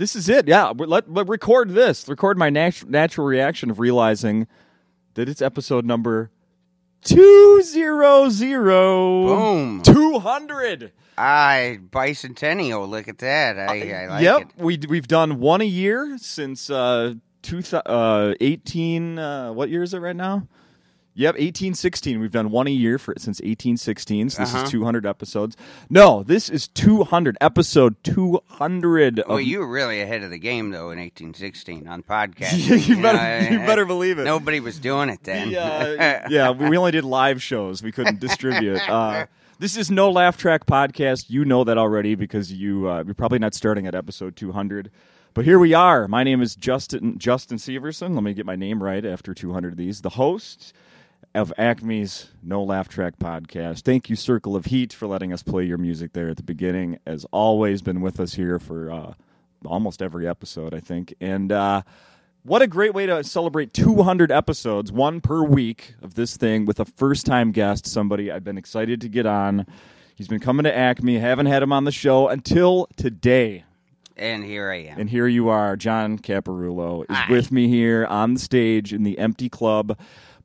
This is it. Yeah, let, let record this. Record my nat- natural reaction of realizing that it's episode number two zero zero Boom. two hundred. I bicentennial. Look at that. I, I like yep, it. we we've done one a year since uh, two thou- uh eighteen. Uh, what year is it right now? Yep, eighteen sixteen. We've done one a year for since eighteen sixteen. So this Uh-huh. is two hundred episodes. No, this is two hundred episode two hundred. Well, you were really ahead of the game though in 1816 on podcast. you better you better believe it. Nobody was doing it then. Yeah, yeah. We we only did live shows. We couldn't distribute. Uh, this is no laugh track podcast. You know that already because you uh, you're probably not starting at episode 200. But here we are. My name is Justin Justin Severson. Let me get my name right after 200 of these. The host of Acme's No Laugh Track podcast. Thank you, Circle of Heat, for letting us play your music there at the beginning. As always, been with us here for uh, almost every episode, I think. And uh, what a great way to celebrate 200 episodes, one per week of this thing with a first time guest, somebody I've been excited to get on. He's been coming to Acme, haven't had him on the show until today. And here I am. And here you are, John Caparulo is Hi. with me here on the stage in the empty club.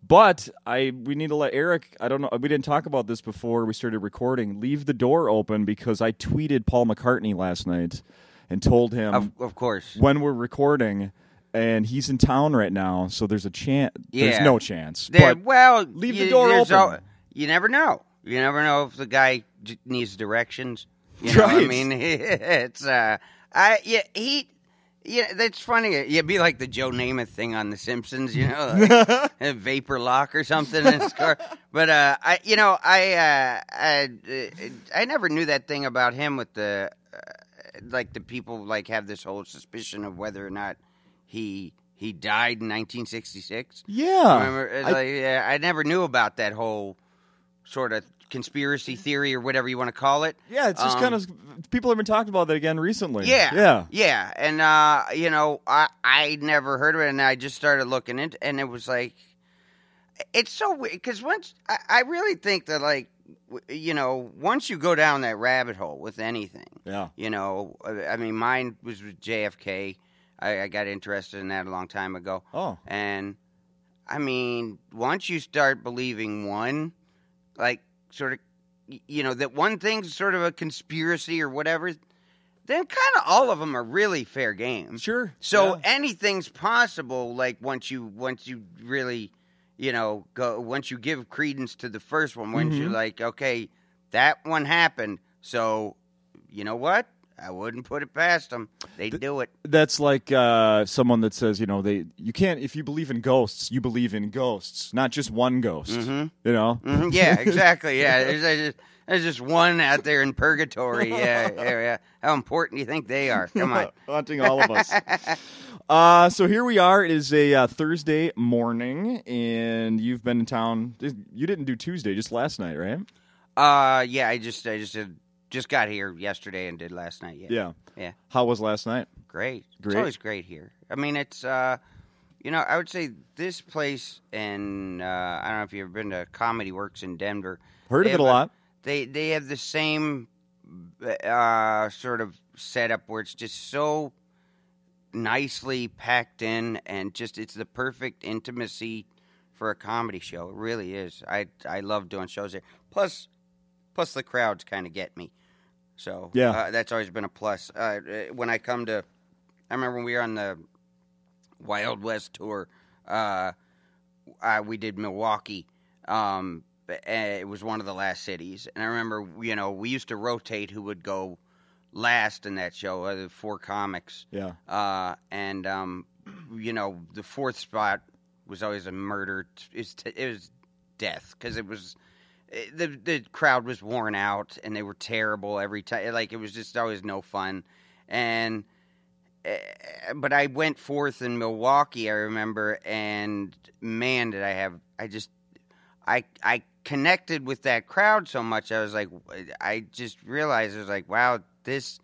But I we need to let Eric, I don't know, we didn't talk about this before we started recording. Leave the door open because I tweeted Paul McCartney last night and told him of, of course. when we're recording and he's in town right now, so there's a chance Yeah. there's no chance. There, but well, leave the door open. al- you never know. You never know if the guy needs directions. You know what I mean? it's uh, I yeah he. Yeah, that's funny. It'd be like the Joe Namath thing on The Simpsons, you know, like a vapor lock or something in his car. But uh, I, you know, I, uh, I, uh, I never knew that thing about him with the, uh, like the people like have this whole suspicion of whether or not he he died in 1966. yeah. Remember, I- like, yeah, I never knew about that whole sort of conspiracy theory or whatever you want to call it. yeah, it's just um, kind of people have been talking about that again recently. Yeah, Yeah. yeah. And uh, you know, I I never heard of it, and I just started looking into, and it was like, it's so weird because once I, I really think that like, you know, once you go down that rabbit hole with anything, Yeah. you know, I I mean, mine was with JFK. I, I got interested in that a long time ago. Oh. And I mean, once you start believing one, like sort of, you know, that one thing's sort of a conspiracy or whatever, then kind of all of them are really fair game. Sure. So Yeah. anything's possible. Like once you once you really, you know, go once you give credence to the first one, once you're Mhm. like, okay, that one happened. So, you know what? I wouldn't put it past them. They would do it. that's like uh, someone that says, you know, they you can't if you believe in ghosts, you believe in ghosts, not just one ghost. Mhm. You know. Mhm, yeah, exactly. Yeah, there's, there's, just, there's just one out there in purgatory. Yeah, yeah, yeah. How important do you think they are? Come on. haunting all of us. uh, so here we are. It is a uh, Thursday morning, and you've been in town. You didn't do Tuesday, just last night, right? Uh, yeah. I just, I just, did, just got here yesterday and did last night. Yeah, Yeah. Yeah. How was last night? great. Great. It's always great here. I mean, it's, uh, you know, I would say this place, and uh, I don't know if you've ever been to Comedy Works in Denver. Heard of it a lot. They they have the same uh, sort of setup where it's just so nicely packed in, and just it's the perfect intimacy for a comedy show. It really is. I I love doing shows there. Plus, plus the crowds kind of get me. So Yeah. uh, that's always been a plus. Uh, when I come to, I remember when we were on the Wild West tour. Uh, uh, we did Milwaukee. Um, eh, it was one of the last cities, and I remember, you know, we used to rotate who would go last in that show. Uh, the four comics, Yeah. uh, and um, you know, the fourth spot was always a murder. It's it was death because it was the the crowd was worn out and they were terrible every time. Like it was just always no fun, and eh, but I went forth in Milwaukee. I remember, and man, did I have I just I I connected with that crowd so much. I was like, I just realized I was like, wow, this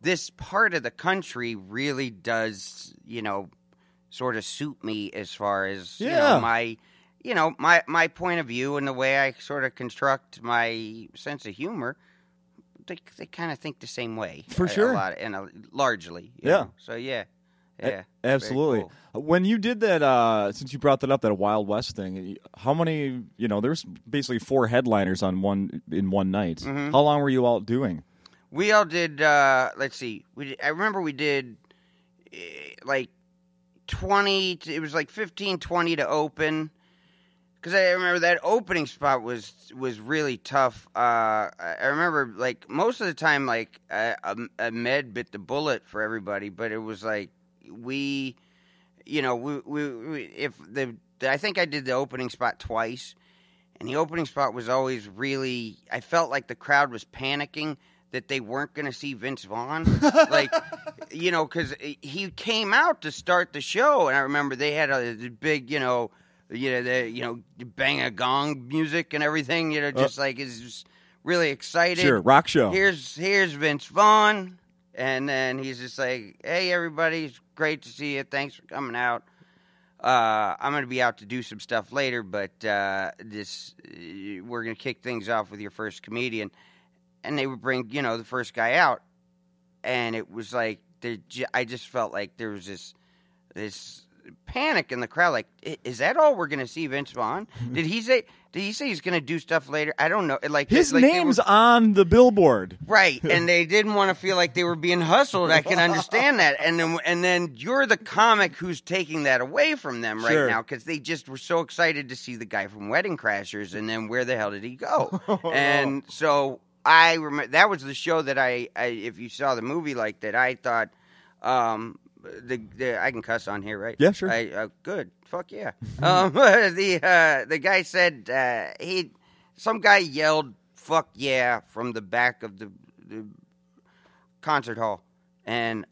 this part of the country really does, you know, sort of suit me as far as you Yeah. know my you know my my point of view and the way I sort of construct my sense of humor they they kind of think the same way For a- sure. a lot and a, largely. Yeah. know. So yeah, yeah, very Absolutely. cool. When you did that, uh, since you brought that up, that Wild West thing, how many? You know, there's basically four headliners on one in one night. Mhm. How long were you all doing? We all did. Uh, let's see. We I remember we did eh, like twenty. To, it was like 15, 20 to open. Because I remember that opening spot was was really tough. Uh, I remember like most of the time, like a, a, Ahmed bit the bullet for everybody, but it was like we, you know, we, we, we if the I think I did the opening spot twice, and the opening spot was always really. I felt like the crowd was panicking that they weren't going to see Vince Vaughn, like you know, because he came out to start the show, and I remember they had a, a big, you know, you know, the you know, bang a gong music and everything, you know, just like is just really excited. Sure, rock show. Here's here's Vince Vaughn, and then he's just like, "Hey, everybody, it's great to see you. Thanks for coming out. Uh, I'm going to be out to do some stuff later, but uh, this uh, we're going to kick things off with your first comedian." And they would bring, you know, the first guy out, and it was like I just felt like there was this this panic in the crowd. Like, is that all we're going to see Vince Vaughn? Did he say? Did he say he's going to do stuff later? I don't know. Like His like name's were- on the billboard. Right, and they didn't want to feel like they were being hustled. I can understand that, and then and then you're the comic who's taking that away from them right Sure. now because they just were so excited to see the guy from Wedding Crashers, and then where the hell did he go? and so I remember that was the show that I, I if you saw the movie like that, I thought. Um, the, the I can cuss on here, right? Yeah, sure. I, uh, good. Fuck yeah. um, the uh, the guy said uh, he some guy yelled "fuck yeah" from the back of the, the concert hall, and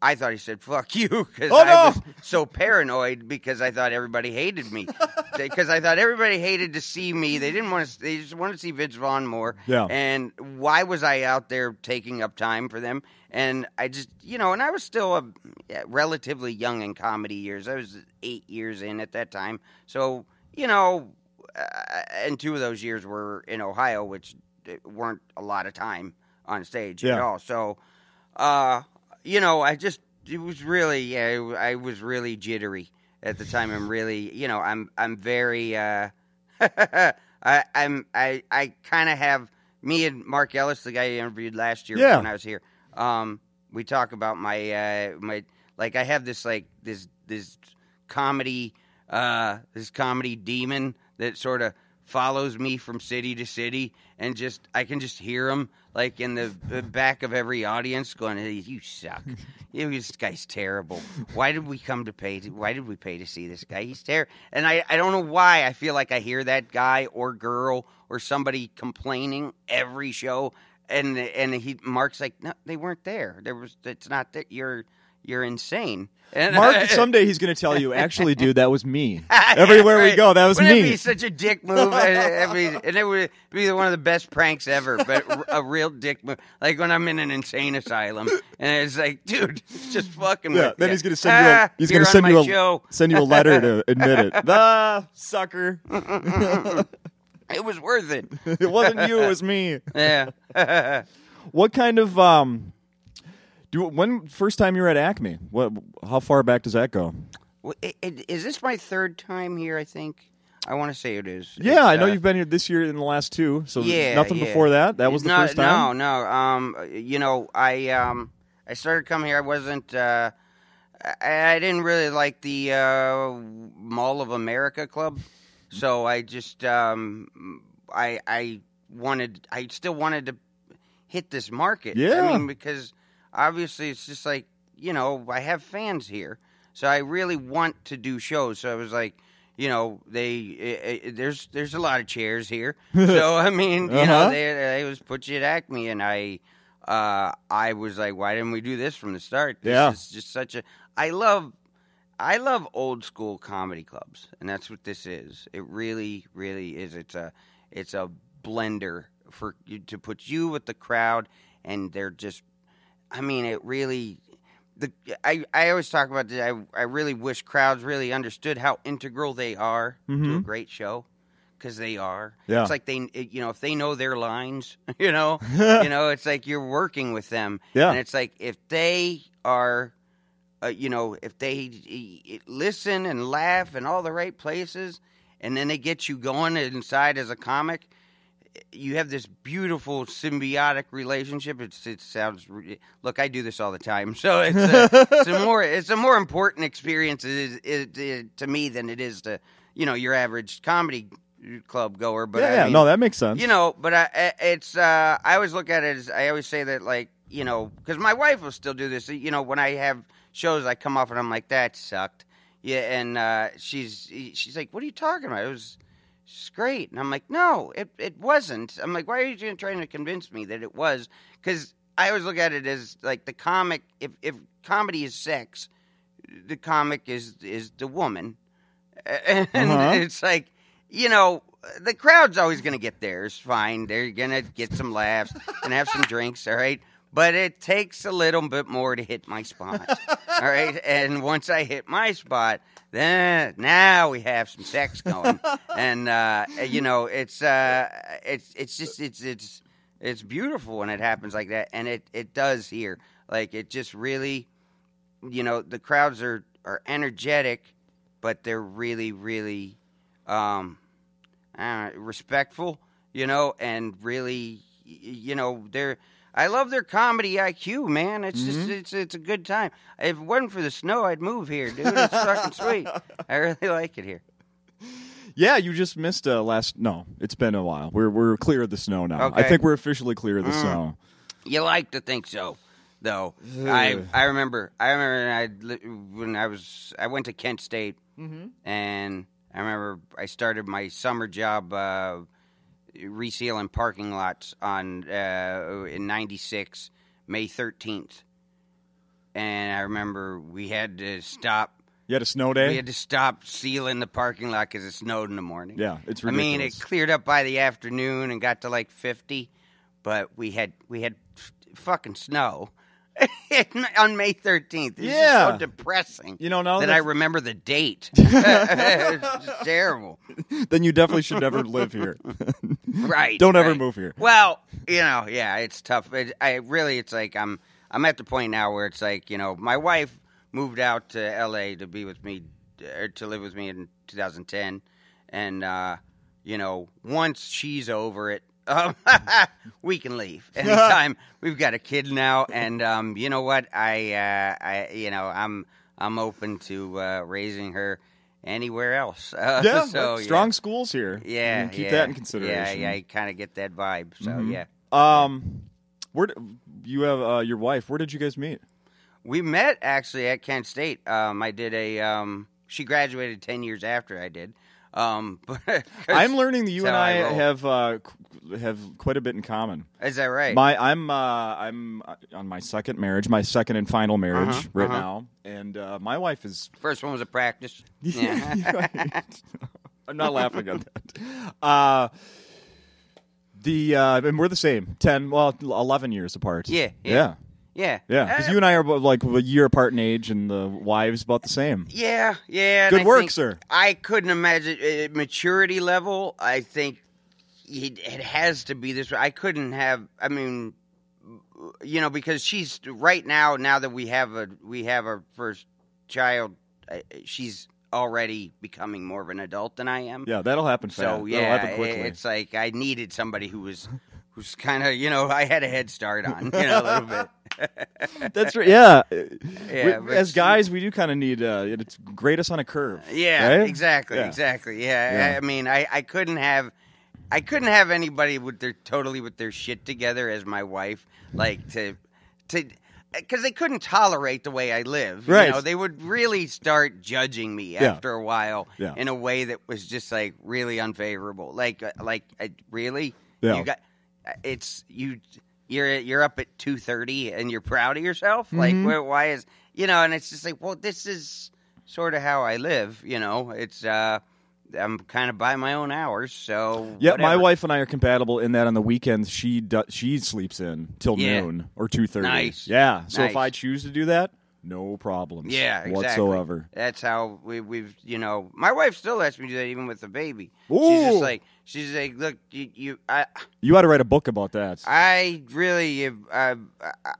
I thought he said "fuck you" because Oh, I no! was so paranoid because I thought everybody hated me because I thought everybody hated to see me. They didn't want to. They just wanted to see Vince Vaughn more. Yeah. And why was I out there taking up time for them? And I just, you know, and I was still a relatively young in comedy years. I was eight years in at that time. So, you know, uh, and two of those years were in Ohio, which uh, weren't a lot of time on stage Yeah. at all. So, uh, you know, I just it was really yeah, I was really jittery at the time. I'm really, you know, I'm I'm very uh, I, I'm I I kind of have me and Mark Ellis, the guy I interviewed last year Yeah. when I was here. Um, we talk about my uh, my like I have this like this this comedy uh, this comedy demon that sort of follows me from city to city and just I can just hear him like in the, the back of every audience going hey, you suck. This guy's terrible. Why did we come to pay to, why did we pay to see this guy? He's terrible and I, I don't know why I feel like I hear that guy or girl or somebody complaining every show and and he Mark's like no they weren't there there was it's not that you're you're insane and Mark, someday he's going to tell you, actually, dude, that was me. Everywhere we go, that was Wouldn't It me. be such a dick move, mean, and it would be one of the best pranks ever. But a real dick move, like when I'm in an insane asylum, and it's like, dude, it's just fucking. Yeah, then ya. he's going to send you. A, Ah, he's going to send you a show. send you a letter to admit it. the sucker! It was worth it. It wasn't you. It was me. Yeah. What kind of um? Do when first time you were at Acme? What? How far back does that go? Well, i- i- Is this my third time here? I think. I want to say it is. Yeah, It's, I know uh, you've been here this year in the last two. So Yeah, nothing yeah. before that. That was the no, first time. No, no. Um, you know, I um, I started coming here. I wasn't. Uh, I, I didn't really like the uh, Mall of America Club, so I just um, I I wanted. I still wanted to hit this market. Yeah. I mean, because obviously it's just like you know I have fans here, so I really want to do shows. So I was like. You know, they eh, eh, there's there's a lot of chairs here, so I mean, you know, Uh-huh. they they was put you at Acme, and I uh, I was like, why didn't we do this from the start? This Yeah. is just such a. I love, I love old school comedy clubs, and that's what this is. It really, really is. It's a, it's a blender for you to put you with the crowd, and they're just. I mean, it really. The I, I always talk about this. I I really wish crowds really understood how integral they are to a Mhm. great show, because they are. Yeah. It's like they, you know, if they know their lines, you know, you know, it's like you're working with them. Yeah. And it's like if they are, uh, you know, if they listen and laugh in all the right places, and then they get you going inside as a comic, you have this beautiful symbiotic relationship. It's it sounds look, I do this all the time, so it's a, it's a more it's a more important experience is, is, to me than it is to you know your average comedy club goer. But yeah, yeah. mean, no, that makes sense. you know, but I, I- it's uh, I always look at it as I always say that like you know because my wife will still do this. You know, when I have shows, I come off and I'm like that sucked. Yeah, and uh, she's she's like, "What are you talking about? It was it's great." And I'm like, "No, it it wasn't." I'm like, "Why are you trying to convince me that it was?" Because I always look at it as like the comic. If if comedy is sex, the comic is is the woman, and Uh-huh. it's like you know the crowd's always going to get theirs. Fine, they're going to get some laughs and have some drinks. All right. But it takes a little bit more to hit my spot. all right. And once I hit my spot, then now we have some sex going. And, uh, you know, it's, uh, it's, it's just, it's, it's, it's beautiful when it happens like that. And it, it does here. Like, it just really, you know, the crowds are, are energetic, but they're really, really, um, uh, respectful, you know, and really, you know, they're. I love their comedy IQ, man. It's just it's it's a good time. If it wasn't for the snow, I'd move here, dude. It's fucking sweet. I really like it here. Yeah, you just missed uh, last. No, it's been a while. We're we're clear of the snow now. I think we're officially clear of the Mm. snow. You like to think so, though. I I remember I remember I when I was I went to Kent State, and I remember I started my summer job uh, resealing parking lots on uh, in '96, May 13th, and I remember we had to stop. You had a snow day. We had to stop sealing the parking lot because it snowed in the morning. yeah, it's I mean, it cleared up by the afternoon and got to like fifty, but we had we had f- fucking snow on May thirteenth. It's Yeah. just so depressing. You know, now that I remember the date. it's terrible, then you definitely should never live here. right? Don't ever right. move here. Well, you know, yeah, it's tough. It, I really, it's like I'm I'm at the point now where it's like you know, my wife moved out to L.A. to be with me, er, to live with me in 2010, and uh, you know, once she's over it. Um, we can leave anytime. We've got a kid now, and um, you know what? I, uh, I, you know, I'm, I'm open to uh, raising her anywhere else. Uh, Yeah, so strong yeah. schools here. Yeah, keep yeah, that in consideration. Yeah, yeah, I kind of get that vibe. So Mhm. yeah, Um, where you have uh, your wife? Where did you guys meet? we met actually at Kent State. Um, I did a. Um, she graduated ten years after I did. Um, I'm learning that you and I, I have uh, have quite a bit in common. Is that right? My I'm uh, I'm uh, on my second marriage, my second and final marriage Uh-huh, right uh-huh. now, and uh, my wife is. First one was a practice. Yeah. I'm not laughing at that. Uh, the uh, and we're the same. Ten, well, eleven years apart. Yeah, yeah, yeah. yeah, yeah. Because you and I are like a year apart in age, and the wives about the same. Yeah, yeah. Good work, sir. I couldn't imagine uh, maturity level. I think it, it has to be this way. I couldn't have. I mean, you know, because she's right now. Now that we have a we have our first child, she's already becoming more of an adult than I am. Yeah, that'll happen fast. So yeah, happen quickly. it's like I needed somebody who was. Who's kind of you know I had a head start on you know a little bit. That's right. Yeah. Yeah, We- as guys, we do kind of need uh, it's grade us on a curve. Yeah, right? exactly, Yeah. exactly. Yeah, Yeah. I, I mean, I, I couldn't have, I couldn't have anybody with their totally with their shit together as my wife, like to, to, because they couldn't tolerate the way I live. Right. You know, they would really start judging me Yeah. after a while Yeah. in a way that was just like really unfavorable. Like, uh, like, uh, really, Yeah. you got, uh, it's you. You're you're up at two thirty and you're proud of yourself. Like, Mhm. wh- why is you know? And it's just like, well, this is sort of how I live. You know, it's uh, I'm kind of by my own hours. So Yeah, my wife and I are compatible in that on the weekends she do, she sleeps in till Yeah. noon or two thirty. Nice. Yeah. So if I choose to do that, no problems. Yeah, exactly. whatsoever. That's how we, we've, you know, my wife still lets me do that even with the baby. She's just like, she's like, look, you, you I, You ought to write a book about that. I really, uh, I,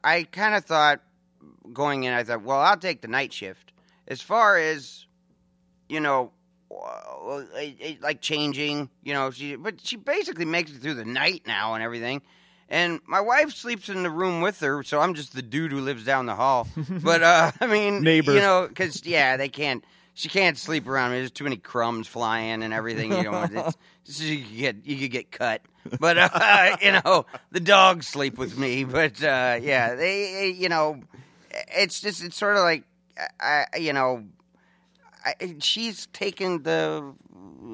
I kind of thought going in, I thought, well, I'll take the night shift. As far as, you know, like changing, you know, she, but she basically makes it through the night now and everything. And my wife sleeps in the room with her, so I'm just the dude who lives down the hall. but uh, I mean, Neighbor. you know, because yeah, they can't. She can't sleep around me. There's too many crumbs flying and everything. You know, it's, you could get you could get cut. But uh, you know, the dogs sleep with me. But uh, yeah, they, you know, it's just it's sort of like I, I- you know, I, she's taken the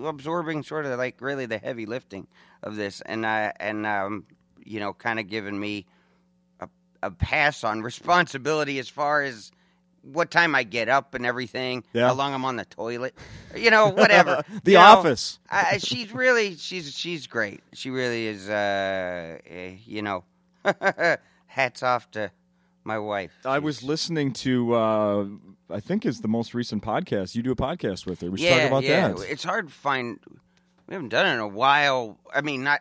absorbing sort of like really the heavy lifting of this, and I and um, you know, kind of given me a, a pass on responsibility as far as what time I get up and everything, Yeah. how long I'm on the toilet, you know, whatever. the You know, Office. I, she's really she's she's great. She really is. Uh, eh, you know, hats off to my wife. I was listening to, uh, I think is the most recent podcast. You do a podcast with her. We should yeah, talk about yeah. that. It's hard to find. We haven't done it in a while. I mean, not.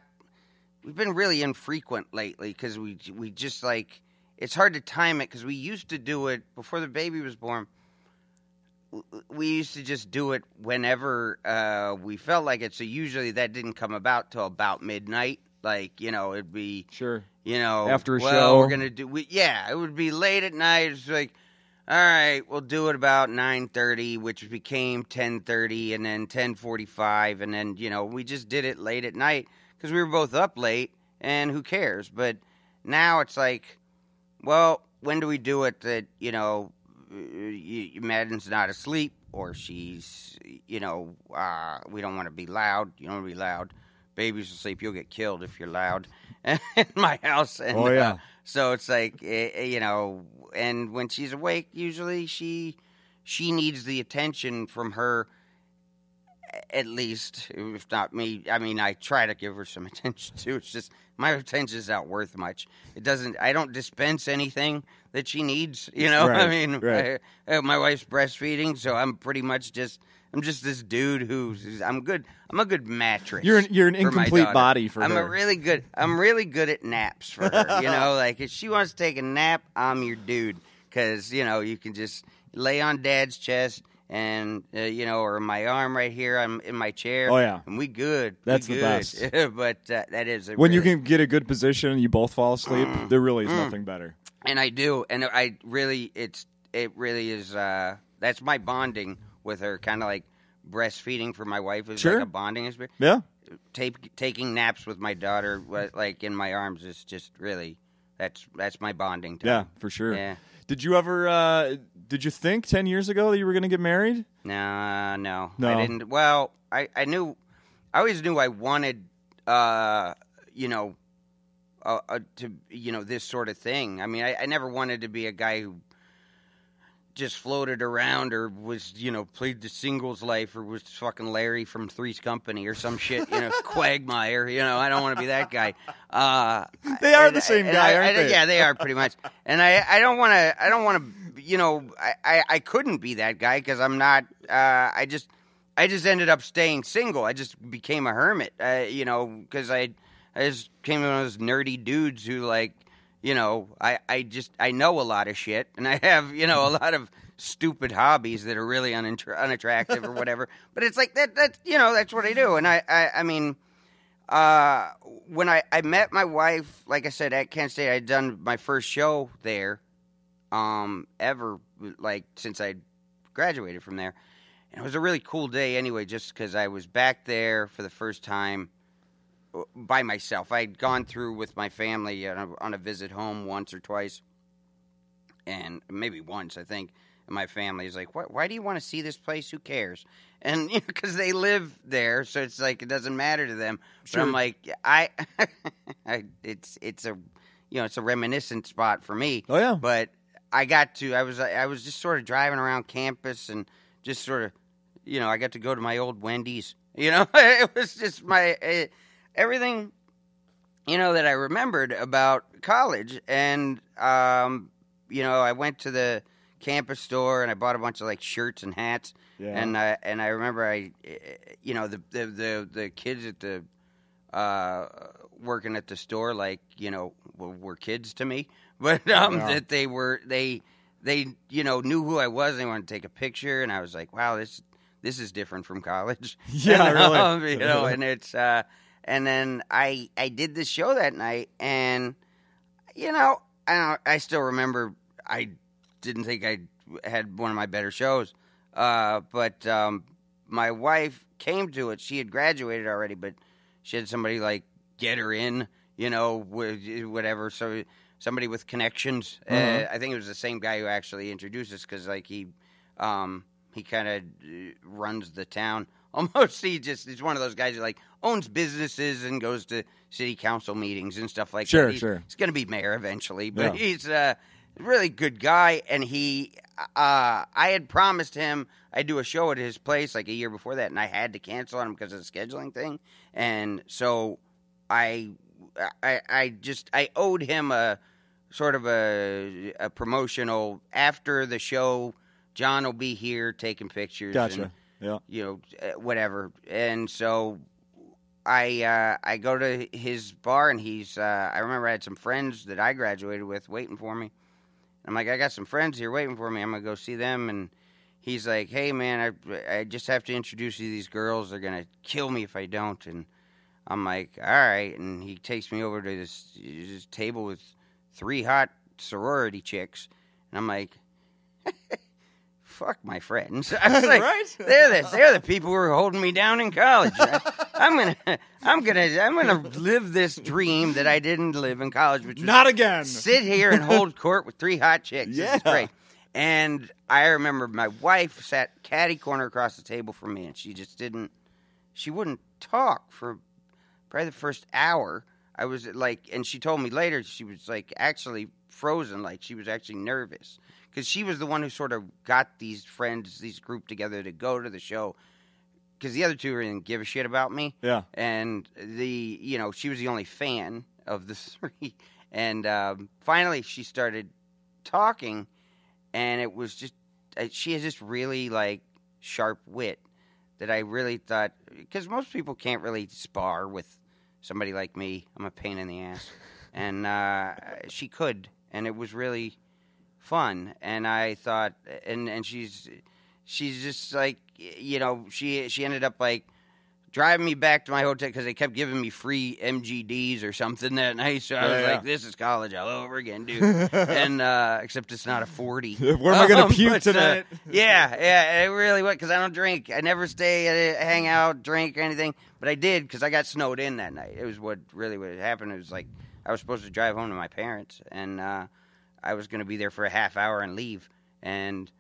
We've been really infrequent lately because we we just like it's hard to time it because we used to do it before the baby was born. We used to just do it whenever uh, we felt like it. So usually that didn't come about till about midnight. Like you know, it'd be Sure. you know, After a well, show. we're gonna do. We, yeah, it would be late at night. It's like, all right, we'll do it about nine thirty, which became ten thirty, and then ten forty five, and then you know we just did it late at night because we were both up late, and who cares? But now it's like, well, when do we do it that you know, Madden's not asleep or she's, you know, uh, we don't want to be loud. You don't want to be loud. Baby's asleep. You'll get killed if you're loud in my house. And, Oh, yeah. uh, so it's like, eh, eh, you know, and when she's awake, usually she she needs the attention from her. At least, if not me, I mean, I try to give her some attention too. It's just my attention is not worth much. It doesn't. I don't dispense anything that she needs. You know, I mean, right. I- my wife's breastfeeding, so I'm pretty much just I'm just this dude who's I'm good. I'm a good mattress. You're an- you're an incomplete body for I'm her. a really good. I'm really good at naps for her. You know, like if she wants to take a nap, I'm your dude because you know you can just lay on dad's chest. And uh, you know, or my arm right here, I'm in my chair. Oh, yeah. and we good. That's we the good. best. but uh, that is When you can get a good position and you both fall asleep, Mm. there really is nothing better. and I do, and I really, it's it really is. uh That's my bonding with her, kind of like breastfeeding for my wife is Sure. like a bonding experience. Yeah. Take, taking naps with my daughter, like in my arms, is just really that's that's my bonding time. Yeah, for sure. Yeah. Did you ever? Uh, did you think ten years ago that you were going to get married? No, no, No. I didn't. Well, I, I knew, I always knew I wanted, uh, you know, uh, uh, to you know this sort of thing. I mean, I, I never wanted to be a guy who just floated around or was you know played the singles life or was fucking Larry from Three's Company or some shit. You know, Quagmire. You know, I don't want to be that guy. Uh, They are and- the same guy, I- aren't I- they? Yeah, they are pretty much. And I, I don't want to. I don't want to. You know, I, I, I couldn't be that guy because I'm not. Uh, I just, I just ended up staying single. I just became a hermit. Uh, you know, because I, I just became one of those nerdy dudes who like, you know, I, I just, I know a lot of shit, and I have, you know, a lot of stupid hobbies that are really unintra- unattractive or whatever. But it's like that. That you know, that's what I do. And I, I, I mean uh, when I, I met my wife, like I said, at Kent State, I'd done my first show there, um, ever, like, since I graduated from there. And it was a really cool day anyway, just because I was back there for the first time by myself. I'd gone through with my family on a, on a visit home once or twice, and maybe once, I think. And my family is like, "Why, why do you want to see this place? Who cares?" And because they live there, so it's like it doesn't matter to them. But I'm like, I, I, it's it's a, you know, it's a reminiscent spot for me. Oh yeah. But I got to, I was I was just sort of driving around campus and just sort of, you know, I got to go to my old Wendy's. You know, it was just my uh, everything, you know, that I remembered about college, and um, you know, I went to the campus store, and I bought a bunch of like shirts and hats. Yeah. And I and I remember I, you know, the the the, the kids at the uh, working at the store, like you know, were, were kids to me, but um, Yeah. that they were they they you know knew who I was. And They wanted to take a picture, and I was like, wow, this this is different from college. Yeah, And, really. um, you know, and it's uh, and then I I did this show that night, and you know, I I still remember I didn't think I had one of my better shows, uh, but um, my wife came to it. She had graduated already, but she had somebody like get her in, you know, wh- whatever. So somebody with connections. Uh, Uh-huh. I think it was the same guy who actually introduced us because like he um, he kind of runs the town. Almost, he just he's one of those guys who like owns businesses and goes to city council meetings and stuff like Sure, that. He's, sure. He's going to be mayor eventually, but Yeah. he's a really good guy. And he, uh, I had promised him I'd do a show at his place like a year before that, and I had to cancel on him because of the scheduling thing. And so I, I, I just I owed him a sort of a, a promotional after the show. John will be here taking pictures. Gotcha. And, Yeah. you know, uh, whatever. And so I uh, I go to his bar, and he's. Uh, I remember I had some friends that I graduated with waiting for me. I'm like, I got some friends here waiting for me. I'm gonna go see them, and he's like, Hey, man, I I just have to introduce you to these girls. They're gonna kill me if I don't. And I'm like, All right. And he takes me over to this, this table with three hot sorority chicks, and I'm like. Fuck my friends. I was like, Right? They're the they're the people who are holding me down in college. I, I'm gonna I'm gonna I'm gonna live this dream that I didn't live in college, which Not again. sit here and hold court with three hot chicks. This Yeah. is great. And I remember my wife sat catty corner across the table from me, and she just didn't. She wouldn't talk for probably the first hour. I was like, and she told me later she was like actually frozen, like she was actually nervous because she was the one who sort of got these friends, these group together to go to the show. Because the other two didn't give a shit about me Yeah. and the you know she was the only fan of the three and um, finally she started talking and it was just uh, she has just really like sharp wit that i really thought because most people can't really spar with somebody like me i'm a pain in the ass and uh, she could and it was really fun and i thought and and she's she's just like you know she she ended up like driving me back to my hotel because they kept giving me free MGDs or something that night. So I was yeah. like, "This is college all over again, dude." and uh, except it's not a forty. Where am I gonna Um, puke but, uh, tonight? yeah, yeah, it really was because I don't drink. I never stay, at a, hang out, drink or anything. But I did because I got snowed in that night. It was what really what happened. It was like I was supposed to drive home to my parents, and uh, I was going to be there for a half hour and leave, and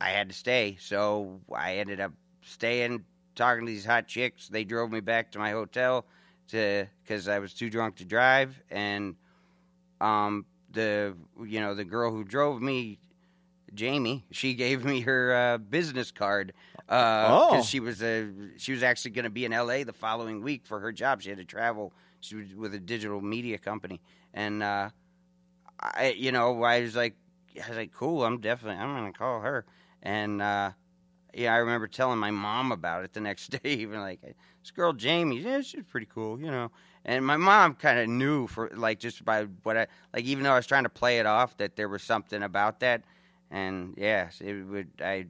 I had to stay. So I ended up staying, talking to these hot chicks. They drove me back to my hotel to because I was too drunk to drive, and um, the you know the girl who drove me, Jamie, she gave me her uh, business card because Oh. she was a she was actually going to be in L.A. the following week for her job. She had to travel. She was with a digital media company, and uh, I you know I was like I was like cool. I'm definitely I'm going to call her, and uh, yeah, I remember telling my mom about it the next day. Even like this girl Jamie, yeah, she's pretty cool, you know. And my mom kind of knew for like just by what I like, even though I was trying to play it off that there was something about that. And yeah, it would. I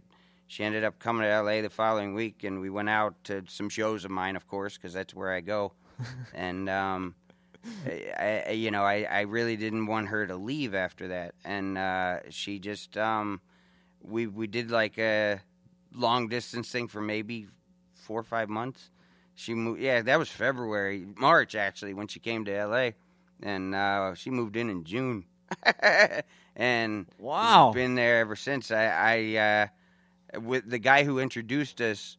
she ended up coming to L.A. the following week, and we went out to some shows of mine, of course, because that's where I go. and um, I, I, you know, I, I really didn't want her to leave after that, and uh, she just um, we we did like a long distance thing for maybe four or five months. She moved, yeah, that was February, March actually when she came to L.A. and uh, she moved in in June, and Wow. been there ever since. I, I uh, with the guy who introduced us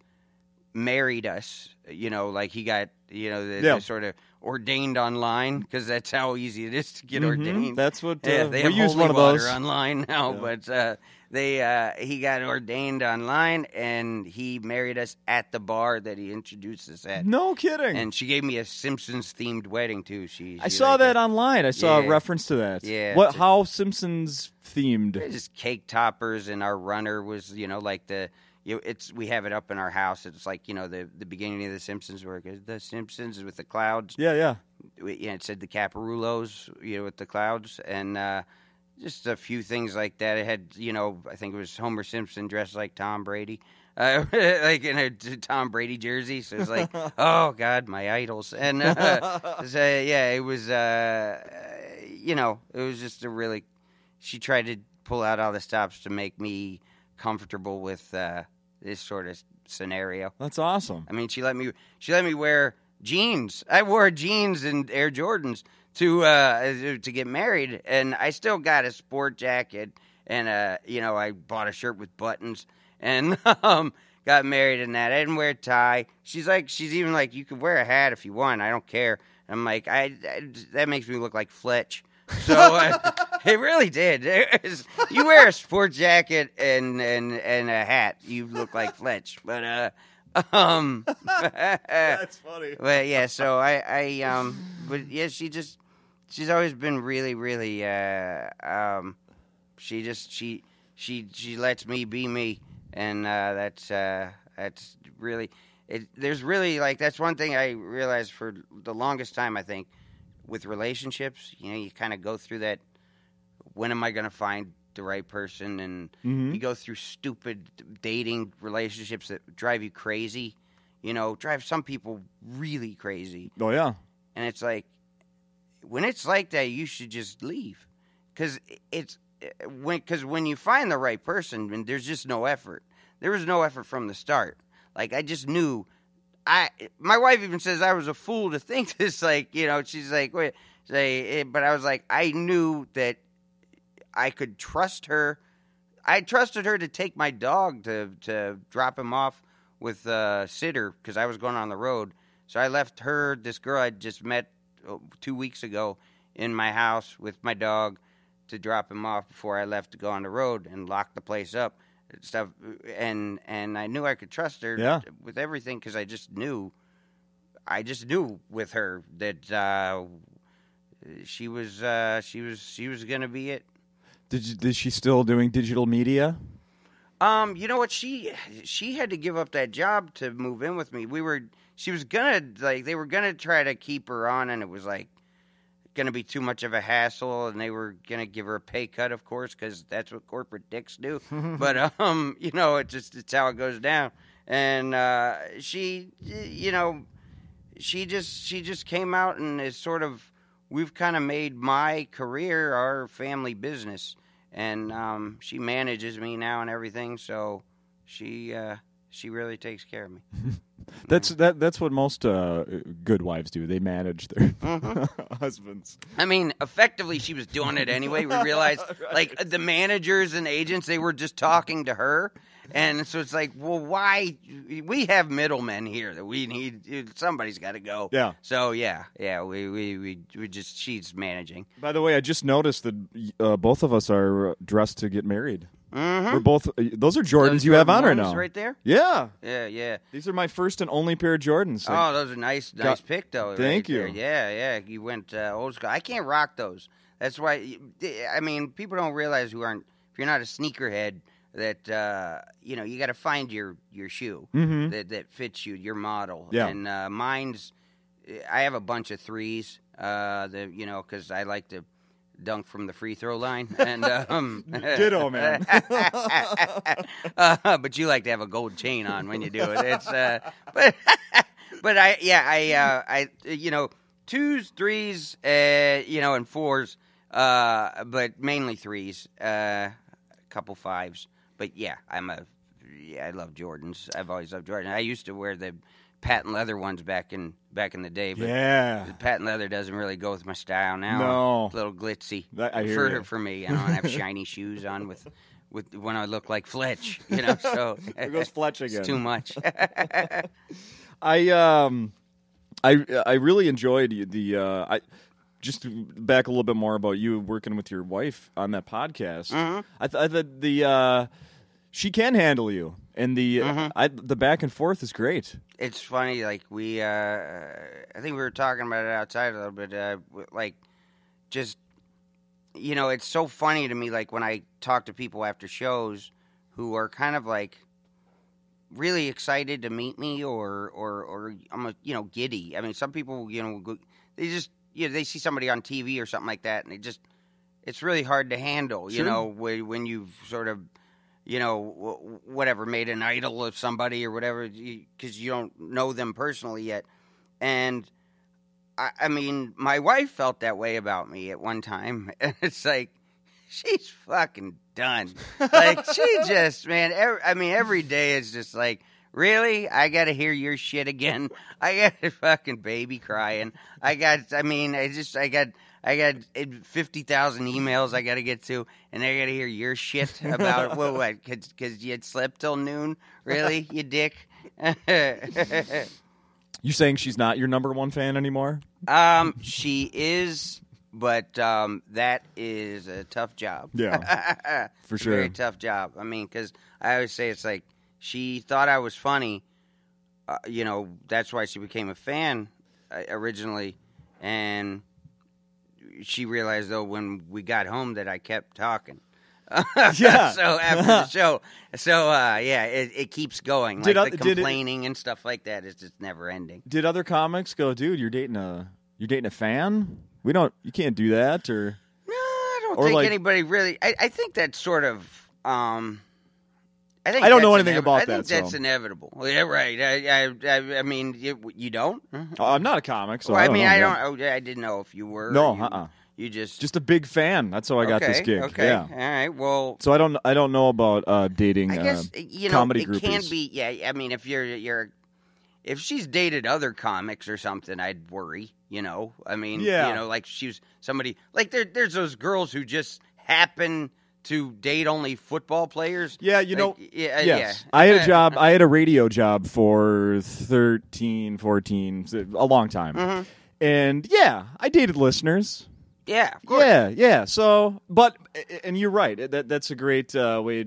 married us. You know, like he got you know the, Yeah. the sort of ordained online because that's how easy it is to get Mhm. ordained. That's what uh, Yeah, they have use one of those. online now, Yeah. but uh, they uh, he got ordained online, and he married us at the bar that he introduced us at. No kidding. And she gave me a Simpsons themed wedding too. She, I saw that it. online. I saw a reference to that. Yeah, What? How Simpsons themed? just cake toppers, and our runner was you know like the. You it's we have it up in our house. It's like you know the the beginning of the Simpsons, where it goes, the Simpsons with the clouds. Yeah, yeah. we- you know, it said the Caparulos, you know, with the clouds, and uh, just a few things like that. It had, you know, I think it was Homer Simpson dressed like Tom Brady, uh, like in a Tom Brady jersey. So it's like, oh God, my idols, and uh, so, yeah, it was, uh, you know, it was just a really. She tried to pull out all the stops to make me comfortable with uh, this sort of scenario. That's awesome. I mean, she let me she let me wear jeans. I wore jeans and Air Jordans to uh to get married, and I still got a sport jacket, and uh you know I bought a shirt with buttons, and um got married in that. I didn't wear a tie. She's like, she's even like, you can wear a hat if you want. I don't care. I'm like, I, I that makes me look like Fletch. So uh, it really did. It was- you wear a sport jacket and and and a hat, you look like Fletch. But uh, um, funny. but yeah. So I I um, but yeah, she just she's always been really really uh um, she just she she she lets me be me, and uh, that's uh that's really it. There's really like that's one thing I realized for the longest time. I think with relationships, you know, you kind of go through that. When am I going to find the right person? And Mhm. you go through stupid dating relationships that drive you crazy. You know, drive some people really crazy. Oh yeah. And it's like, when it's like that, you should just leave, because it's when because when you find the right person, and there's just no effort. There was no effort from the start. Like I just knew. I my wife even says I was a fool to think this. Like you know, she's like, wait, say, eh, but I was like, I knew that I could trust her. I trusted her to take my dog to to drop him off with a sitter because I was going on the road. So I left her, this girl I just met uh, two weeks ago, in my house with my dog to drop him off before I left to go on the road and lock the place up stuff. And and I knew I could trust her Yeah. with everything because I just knew, I just knew with her that uh, she was uh, she was she was gonna be it. Did you, is she still doing digital media? Um, you know what? She she had to give up that job to move in with me. We were she was gonna like they were gonna try to keep her on, and it was like gonna be too much of a hassle, and they were gonna give her a pay cut, of course, because that's what corporate dicks do. but um, you know, it just it's how it goes down. And uh, she, you know, she just she just came out and is sort of we've kind of made my career our family business and um, she manages me now and everything so she uh, she really takes care of me That's that. That's what most uh, good wives do. They manage their Mm-hmm. husbands. i mean effectively she was doing it anyway we realized like the managers and agents they were just talking to her and so it's like well why we have middlemen here that we need somebody's got to go Yeah. so yeah yeah we, we we we just she's managing By the way, I just noticed that uh, both of us are dressed to get married. Mm-hmm. We're both. Uh, those are Jordans you have on right now. right there Yeah, yeah yeah these are my first and only pair of Jordans. Oh, those are nice, Got- nice pick though. Thank right there. you. Yeah, yeah. You went uh, old school. I can't rock those. That's why. I mean, people don't realize who aren't. If you're not a sneakerhead, that uh, you know you got to find your your shoe Mhm. that that fits you, your model. Yeah. And uh, mine's. I have a bunch of threes. Uh, the you know because I like to dunk from the free throw line and um Ditto, man. uh, but you like to have a gold chain on when you do it. It's uh, but but I yeah I uh, I you know twos threes uh, you know and fours uh, but mainly threes uh, a couple fives but yeah I'm a yeah I love Jordans I've always loved Jordan I used to wear the patent leather ones back in back in the day but yeah. patent leather doesn't really go with my style now No. a little glitzy That- I hear for you. for me. I don't have shiny shoes on with with when I look like Fletch, you know. So There goes Fletch again. it's too much. I um, I I really enjoyed the uh, I just back a little bit more about you working with your wife on that podcast. Mhm. I th- I thought the uh, she can handle you, and the Mhm. I, the back and forth is great. it's funny. Like we, uh, I think we were talking about it outside a little bit. Uh, like, just you know, it's so funny to me. Like when I talk to people after shows who are kind of like really excited to meet me, or or or I'm a you know giddy. I mean, some people you know they just you know they see somebody on TV or something like that, and they just it's really hard to handle. You Sure. know, when when you've sort of you know, whatever, made an idol of somebody or whatever, because you don't know them personally yet. And I, I mean, my wife felt that way about me at one time, and it's like she's fucking done. Like she just, man. Every, I mean, every day is just like. Really? I got to hear your shit again. I got a fucking baby crying. I got, I mean, I just, I got, I got 50,000 emails I got to get to, and I got to hear your shit about, what, what, because you had slept till noon? Really? You dick? You saying she's not your number one fan anymore? um, she is, but um, that is a tough job. Yeah, for sure. Very tough job. I mean, because I always say it's like she thought I was funny. Uh, you know, that's why she became a fan uh, originally, and she realized though when we got home that I kept talking. Yeah. so after the show, so uh, yeah, it, it keeps going. Did like oth- the did it- complaining and stuff like that is just never ending. Did other comics go, dude? You're dating a you're dating a fan? We don't. You can't do that. Or No, I don't think like- anybody really. I, I think that's sort of. Um, I think I don't know anything inevi- about I think that, that's so. inevitable. Yeah, right. I, I, I, I mean, you, you don't. Oh, I'm not a comic, so well, I, I don't mean, know, I yeah. don't. Oh, I didn't know if you were. No, you, uh-uh. You just. Just a big fan. That's how I got okay, this gig. Okay. Yeah. All right. Well, So I don't. I don't know about uh, dating. I uh, guess you know comedy it can groupies. be. Yeah. I mean, if you're you're. If she's dated other comics or something, I'd worry. You know, I mean, Yeah. you know, like she's somebody like there. There's those girls who just happen to date only football players. Yeah, you know. Like, yeah, Yes. yeah. I had a job. I had a radio job for 13, 14, a long time. Mhm. And yeah, I dated listeners. Yeah, of course. Yeah, yeah. So, but and you're right. That that's a great uh, way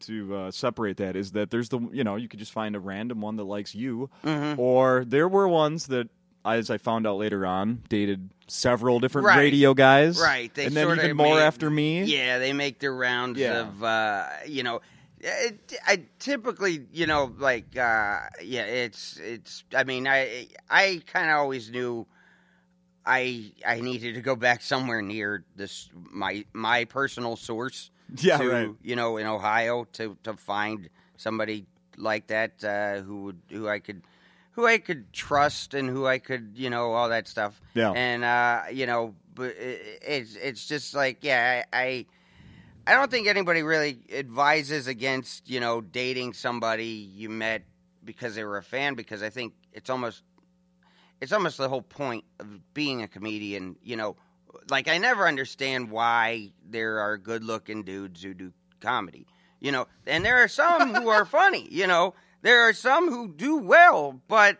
to uh, separate that. Is that there's the you know you could just find a random one that likes you, Mhm. or there were ones that, as I found out later on, dated several different Right. radio guys. Right, they and then even more made- after me. Yeah, they make their rounds Yeah. of, uh, you know, it, I typically, you know, like, uh, yeah, it's, it's. I mean, I, I kind of always knew. I I needed to go back somewhere near this my my personal source Yeah, to right. you know in Ohio to to find somebody like that uh, who would who I could who I could trust and who I could you know all that stuff. Yeah. and uh, you know but it, it's it's just like yeah I, I I don't think anybody really advises against you know dating somebody you met because they were a fan because I think it's almost it's almost the whole point of being a comedian you know. Like I never understand why there are good looking dudes who do comedy you know. And there are some who are funny you know there are some who do well but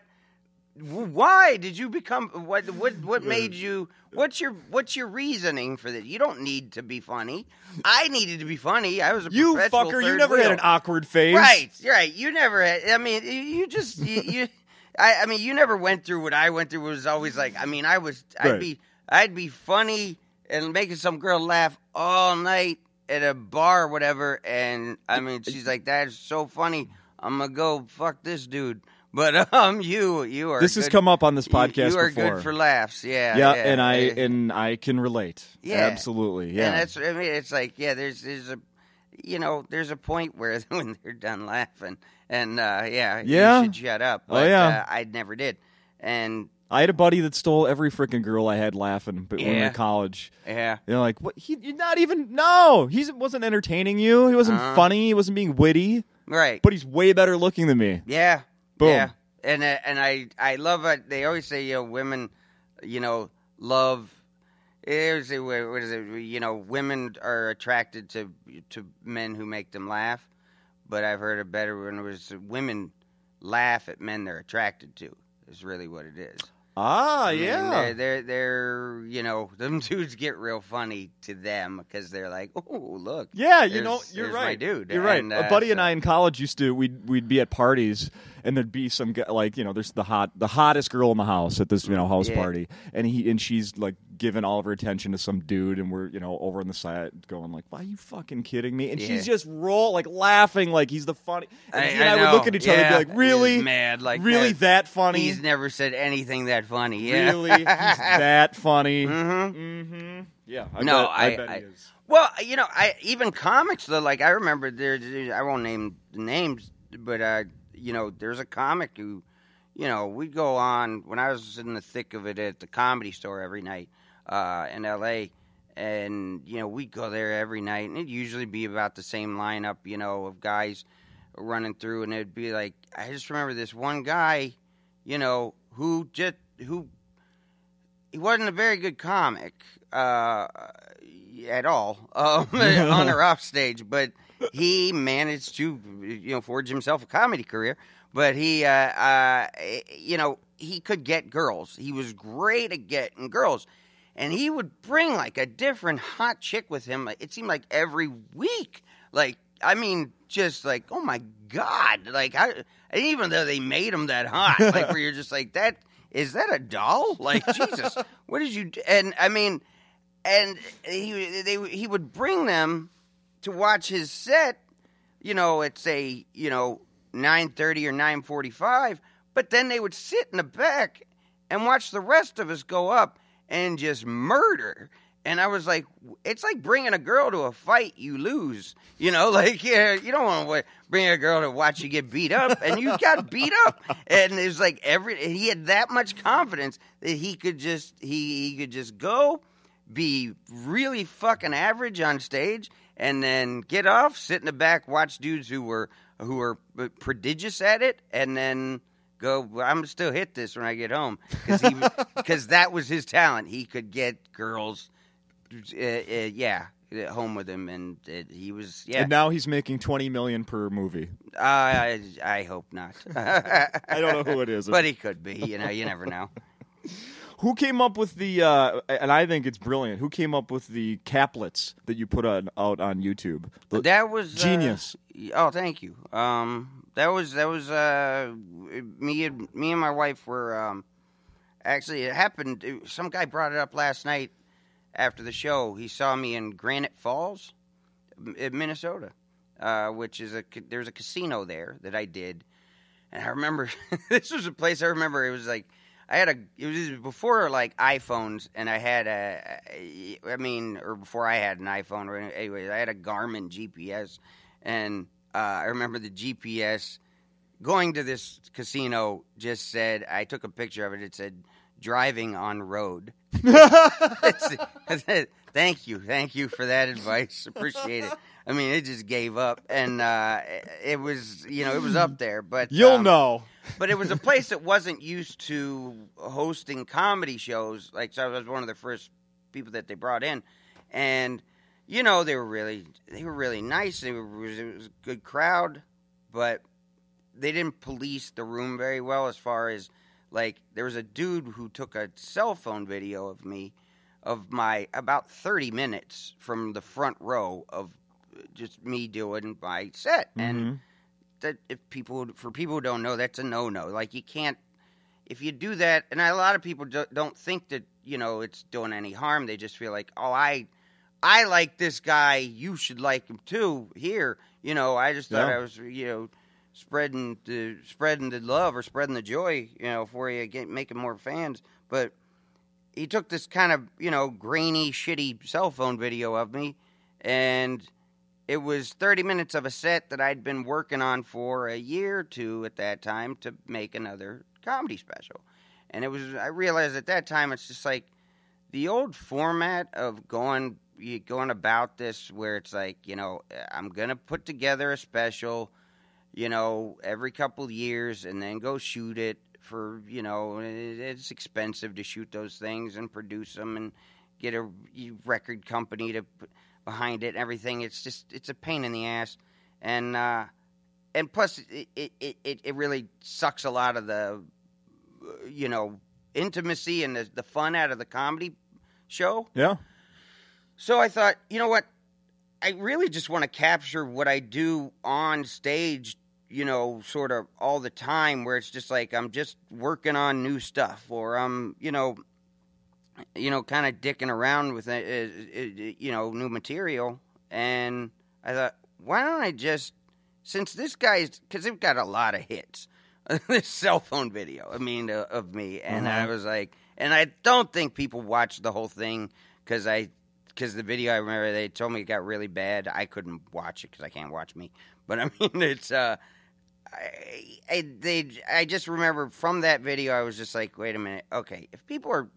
why did you become what what what made you what's your what's your reasoning for this you don't need to be funny. I needed to be funny. I was a You fucker! You never had an awkward phase, right right. You never had i mean you- just you, you I, I mean you never went through what i went through. It was always like i mean i was i'd Right. be i'd be funny and making some girl laugh all night at a bar or whatever. And i mean she's like that's so funny i'm gonna go fuck this dude but um you you are This has come up on this podcast You, are before. good for laughs, yeah. yeah, yeah, and I yeah. and I can relate. Yeah. absolutely. Yeah, And that's I mean, it's like yeah, there's there's a you know there's a point where when they're done laughing, and uh, yeah, Yeah. you should shut up. Oh, yeah. uh, I never did, and I had a buddy that stole every freaking girl I had laughing, but when we were in college. yeah, They're like, "What? He, you're not even. No, he wasn't entertaining you. He wasn't Uh-huh. funny. He wasn't being witty. Right, But he's way better looking than me. yeah, Boom. yeah, and uh, and I I love it. They always say you know women, you know love. There's a, what is it? You know, women are attracted to to men who make them laugh, but I've heard a better one was women laugh at men they're attracted to. Is really what it is. Ah, I mean, yeah. they're, they're they're you know them dudes get real funny to them because they're like, oh look, Yeah, you know, you're right. dude. You're right. And, a uh, buddy and I in college used to we'd we'd be at parties and there'd be some guy like you know there's the hot the hottest girl in the house at this you know house Yeah. party and he and she's like giving all of her attention to some dude and we're you know over on the side going like why are you fucking kidding me and Yeah. she's just roll like laughing like he's the funny and I- he and I, I would look at each other and be like really He's mad like really that. that funny He's never said anything that funny. Yeah. really he's that funny Mm-hmm. mm-hmm yeah I No, bet, I, I- bet I- he is Well, you know, I even comics though. Like I remember there. there- I won't name the names, but uh, you know, there's a comic who, you know, we'd go on when I was in the thick of it at the comedy store every night uh, in L.A. And you know, we'd go there every night, and it'd usually be about the same lineup, you know, of guys running through, and it'd be like, I just remember this one guy, you know, who just who he wasn't a very good comic uh, at all um, on or off stage, but he managed to you know forge himself a comedy career. But he, uh, uh, you know, he could get girls. He was great at getting girls, and he would bring like a different hot chick with him. It seemed like every week. Like I mean, just like oh my god, like I, even though they made him that hot, like where you're just like that is that a doll? Like Jesus, what did you? Do? And I mean, and he they he would bring them to watch his set. You know, at say you know nine thirty or nine forty five, but then they would sit in the back and watch the rest of us go up and just murder. And I was like, it's like bringing a girl to a fight you lose. You know, like yeah, you don't want to bring a girl to watch you get beat up, and you got beat up. And it was like every he had that much confidence that he could just he, he could just go be really fucking average on stage and then get off, sit in the back, watch dudes who were who were prodigious at it, and then go. "Well, I'm still hit this when I get home because he because that was his talent. He could get girls, uh, uh, yeah, at home with him, and uh, he was yeah. and now he's making 20 million per movie I I hope not. I don't know who it is but he could be. You know, you never know. Who came up with the? Uh, and I think it's brilliant. Who came up with the caplets that you put on, out on YouTube? The- That was uh, Genius. oh, thank you. Um, that was that was uh, me and me and my wife were um, actually it happened. it- some guy brought it up last night after the show. He saw me in Granite Falls, in Minnesota, uh, which is a there's a casino there that I did, and I remember this was a place I remember. It was like. I had a. It was before like iPhones, and I had a. I mean, or before I had an iPhone. Or anyway, I had a Garmin GPS, and uh, I remember the GPS going to this casino just said. I took a picture of it. It said driving on road. thank you, thank you for that advice. Appreciate it. I mean, it just gave up, and uh, it was you know it was up there, but You'll um, know. but it was a place that wasn't used to hosting comedy shows. Like, so I was one of the first people that they brought in, and you know they were really they were really nice. They were it was a good crowd, but they didn't police the room very well as far as like there was a dude who took a cell phone video of me of my about 30 minutes from the front row of just me doing my set. And Mhm. that if people for people who don't know that's a no no like you can't if you do that and a lot of people do, don't think that you know it's doing any harm. They just feel like oh i i like this guy. You should like him too here. You know i just thought Yeah. i was you know spreading the spreading the love or spreading the joy you know for you get making more fans. But he took this kind of you know grainy shitty cell phone video of me and it was 30 minutes of a set that I'd been working on for a year or two at that time to make another comedy special. And it was I realized at that time it's just like the old format of going going about this where it's like, you know, I'm going to put together a special, you know, every couple years and then go shoot it for, you know, it's expensive to shoot those things and produce them and get a record company to behind it and everything. It's just it's a pain in the ass, and uh, and plus it it, it it really sucks a lot of the you know intimacy and the, the fun out of the comedy show. Yeah. So I thought, you know what? I really just want to capture what I do on stage, you know, sort of all the time, where it's just like I'm just working on new stuff, or I'm, you know, you know, kind of dicking around with, it, it, it, you know, new material. And I thought, why don't I just, since this guy's, because they've got a lot of hits, this cell phone video, I mean, uh, of me, and I Uh-huh. was like, and I don't think people watched the whole thing because I because the video I remember they told me it got really bad. I couldn't watch it because I can't watch me. But I mean, it's uh, I, I they I just remember from that video I was just like, wait a minute, okay, if people are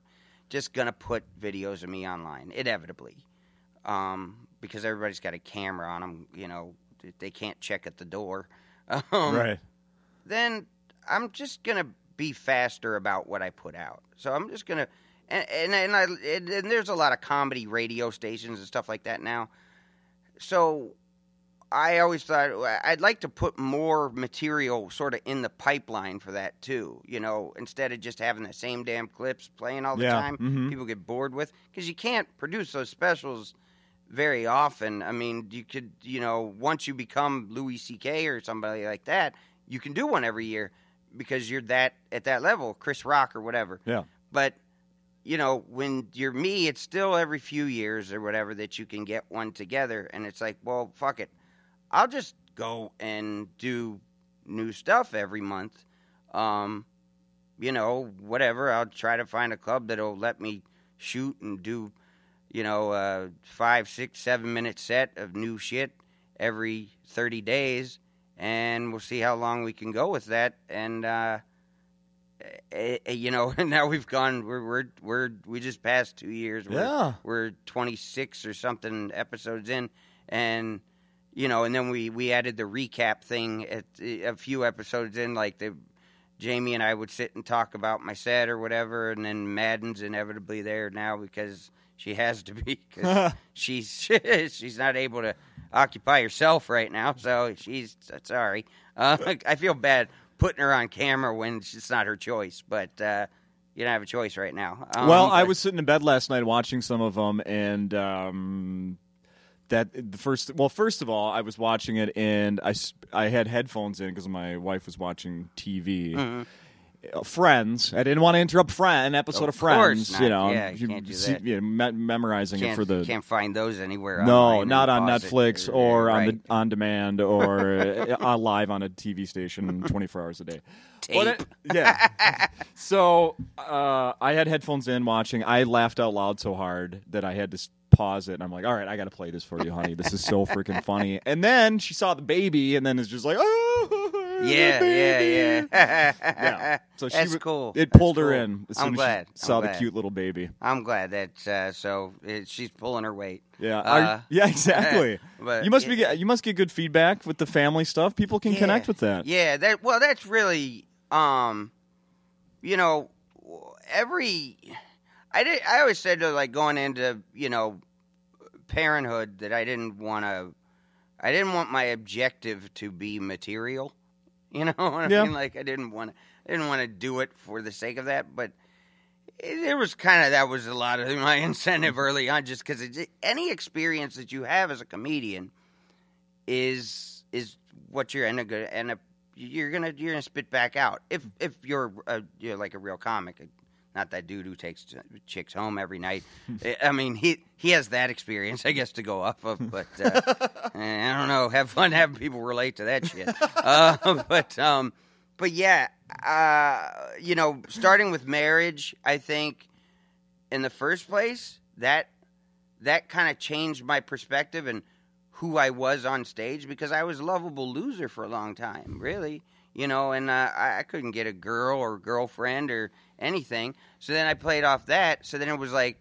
just gonna put videos of me online, inevitably, um, because everybody's got a camera on them, you know, they can't check at the door, um, right. then I'm just gonna be faster about what I put out. So I'm just gonna, and and and, I, and, and there's a lot of comedy radio stations and stuff like that now. So I always thought I'd like to put more material sort of in the pipeline for that too. You know, instead of just having the same damn clips playing all the Yeah, time, mhm. people get bored with because you can't produce those specials very often. I mean, you could, you know, once you become Louis C.K. or somebody like that, you can do one every year because you're that at that level, Chris Rock or whatever. Yeah. But you know, when you're me, it's still every few years or whatever that you can get one together, and it's like, well, fuck it, I'll just go and do new stuff every month. Um, you know, whatever. I'll try to find a club that'll let me shoot and do, you know, a five, six, seven minute set of new shit every 30 days, and we'll see how long we can go with that. And, uh, eh, eh, you know, now we've gone. We're we're we're we just passed two years. We're, Yeah. we're twenty six or something episodes in, and you know, and then we we added the recap thing at a few episodes in, like the Jamie and I would sit and talk about my set or whatever, and then Madden's inevitably there now because she has to be because she's she's not able to occupy herself right now, so she's sorry. Uh, I feel bad putting her on camera when it's not her choice, but uh, you don't have a choice right now. Um, well, I was sitting in bed last night watching some of them, and um, that the first. Well, first of all, I was watching it, and i i had headphones in because my wife was watching TV. Mm-hmm. Uh, Friends. I didn't want to interrupt friend an episode Of of, Friends. You know, Yeah, you can't do that. you know, me- memorizing can't, it for the can't find those anywhere. no, not on it. Netflix Yeah, or on the on demand or uh, uh, live on a TV station 24 hours a day. It- yeah. so uh, I had headphones in watching. I laughed out loud so hard that I had to pause it. And I'm like, all right, I got to play this for you, honey. This is so freaking funny. And then she saw the baby, and then it's just like, oh, Yeah, yeah, yeah. Yeah. So she That's cool. It That's pulled her cool. in as soon I'm as glad. she saw I'm the glad. cute little baby. I'm glad that uh, so it, she's pulling her weight. Yeah, Uh, yeah, exactly. but you must it- be you must get good feedback with the family stuff. People can Yeah. connect with that. Yeah, that well, that's really, um, you know, every. I did. I always said to like going into you know, parenthood that I didn't want to. I didn't want my objective to be material. You know what I Yeah. mean? Like I didn't want. to I didn't want to do it for the sake of that, but. It, was kind of that was a lot of my incentive mm-hmm. early on, just because any experience that you have as a comedian is is what you're in a and a you're gonna you're gonna spit back out if if you're a, you're like a real comic, not that dude who takes chicks home every night. I mean he he has that experience I guess to go off of, but uh, I don't know. Have fun having people relate to that shit. Uh, but um, but yeah, uh, you know, starting with marriage, I think in the first place that that kind of changed my perspective and who I was on stage because I was a lovable loser for a long time, really. You know, and uh, I, couldn't get a girl or girlfriend or anything. So then I played off that. So then it was like,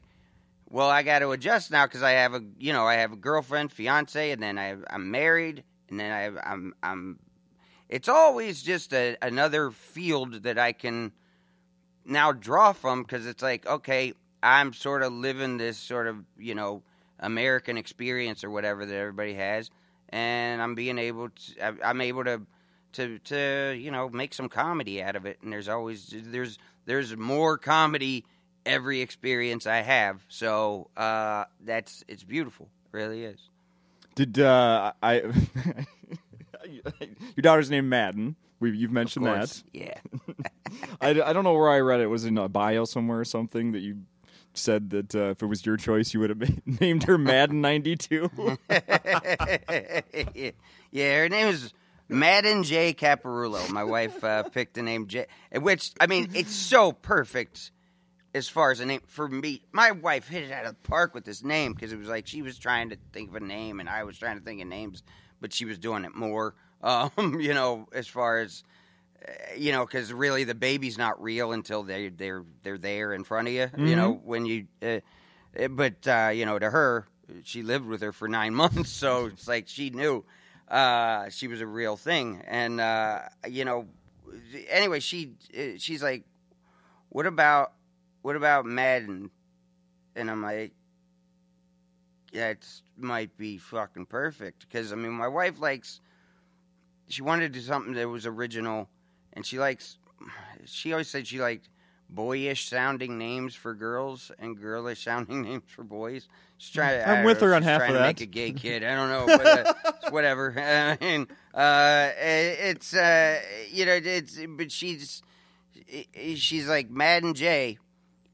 well, I got to adjust now because I have a, you know, I have a girlfriend, fiance, and then I, I'm married, and then I, I'm, I'm. It's always just a, another field that I can now draw from because it's like, okay, I'm sort of living this sort of, you know, American experience or whatever that everybody has, and I'm being able to, I'm able to to to you know make some comedy out of it. And there's always there's there's more comedy every experience I have. So uh, that's it's beautiful, it really is. Did uh, I? your daughter's name Madden. We, you've mentioned that. yeah. I, I don't know where I read it. Was it in a bio somewhere or something that you said that uh, if it was your choice, you would have named her Madden ninety two. yeah, her name is Madden J. Caparulo. My wife uh, picked the name J, which I mean, it's so perfect as far as a name for me. My wife hit it out of the park with this name because it was like she was trying to think of a name and I was trying to think of names, but she was doing it more. Um, you know, as far as uh, you know, because really the baby's not real until they they're they're there in front of you. You know, when you. Uh, but uh, you know, to her, she lived with her for nine months, so it's like she knew uh, she was a real thing. And uh, you know, anyway, she uh, she's like, "What about what about Madden?" And I'm like, "That might be fucking perfect." Because I mean, my wife likes. She wanted to do something that was original, and she likes. She always said she liked boyish sounding names for girls and girlish sounding names for boys. She's trying. to- I I'm with know, her on half trying of to. Make a gay kid. I don't know, but uh, whatever. and uh, it's uh, you know, it's but she's she's like Madden J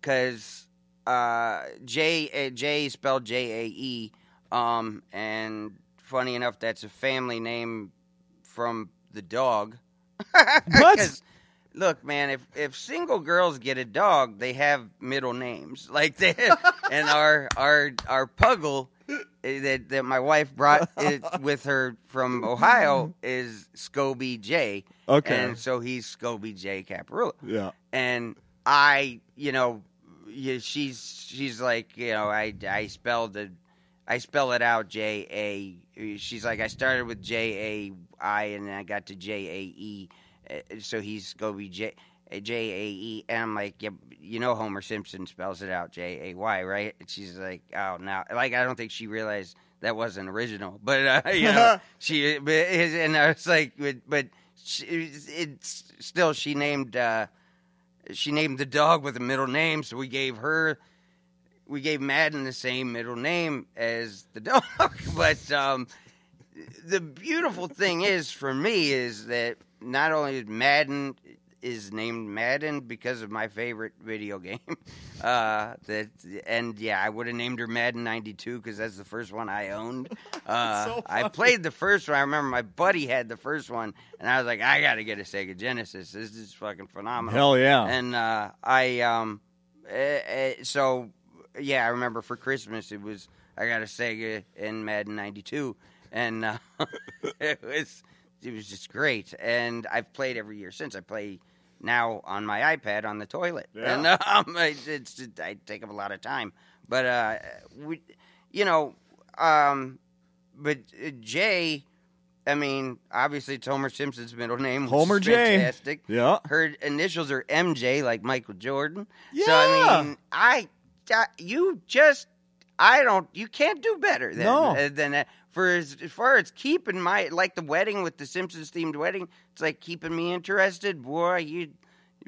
because uh, J uh, J spelled J A E, um, and funny enough, that's a family name from the dog. What? Look, man, if if single girls get a dog, they have middle names like they and our our our puggle eh, that that my wife brought it with her from Ohio is Scobie J. Okay. and so he's Scobie J. Caparulo yeah. and I, you know, she's she's like, you know, I I spelled the, I spell it out J A. She's like, I started with J A I and then I got to J A E, so he's going to be J J A E, and I'm like, yeah, you know, Homer Simpson spells it out J A Y, right? And she's like, oh, now, like, I don't think she realized that wasn't original, but uh, you know, she, but, and I was like, but, but she, it's still she named. uh she named the dog with a middle name, so we gave her we gave Madden the same middle name as the dog. but um, the beautiful thing is for me is that not only is Madden is named Madden because of my favorite video game. Uh, that and yeah, I would have named her Madden '92 because that's the first one I owned. Uh, so I played the first one. I remember my buddy had the first one, and I was like, I got to get a Sega Genesis. This is fucking phenomenal. Hell yeah. And uh, I um, eh, eh, so yeah, I remember for Christmas it was I got a Sega in Madden '92, and uh, it was it was just great. And I've played every year since. I play now on my iPad on the toilet, Yeah. and um, it, it's I take up a lot of time. But uh, we, you know, um, but uh, Jay. I mean, obviously, it's Homer Simpson's middle name. Homer J. Fantastic. Yeah. Her initials are MJ, like Michael Jordan. Yeah. So I mean, I, I- you just, I don't, you can't do better than No. uh, than that. For as, as far as keeping my like the wedding with the Simpsons themed wedding, it's like keeping me interested. Boy, you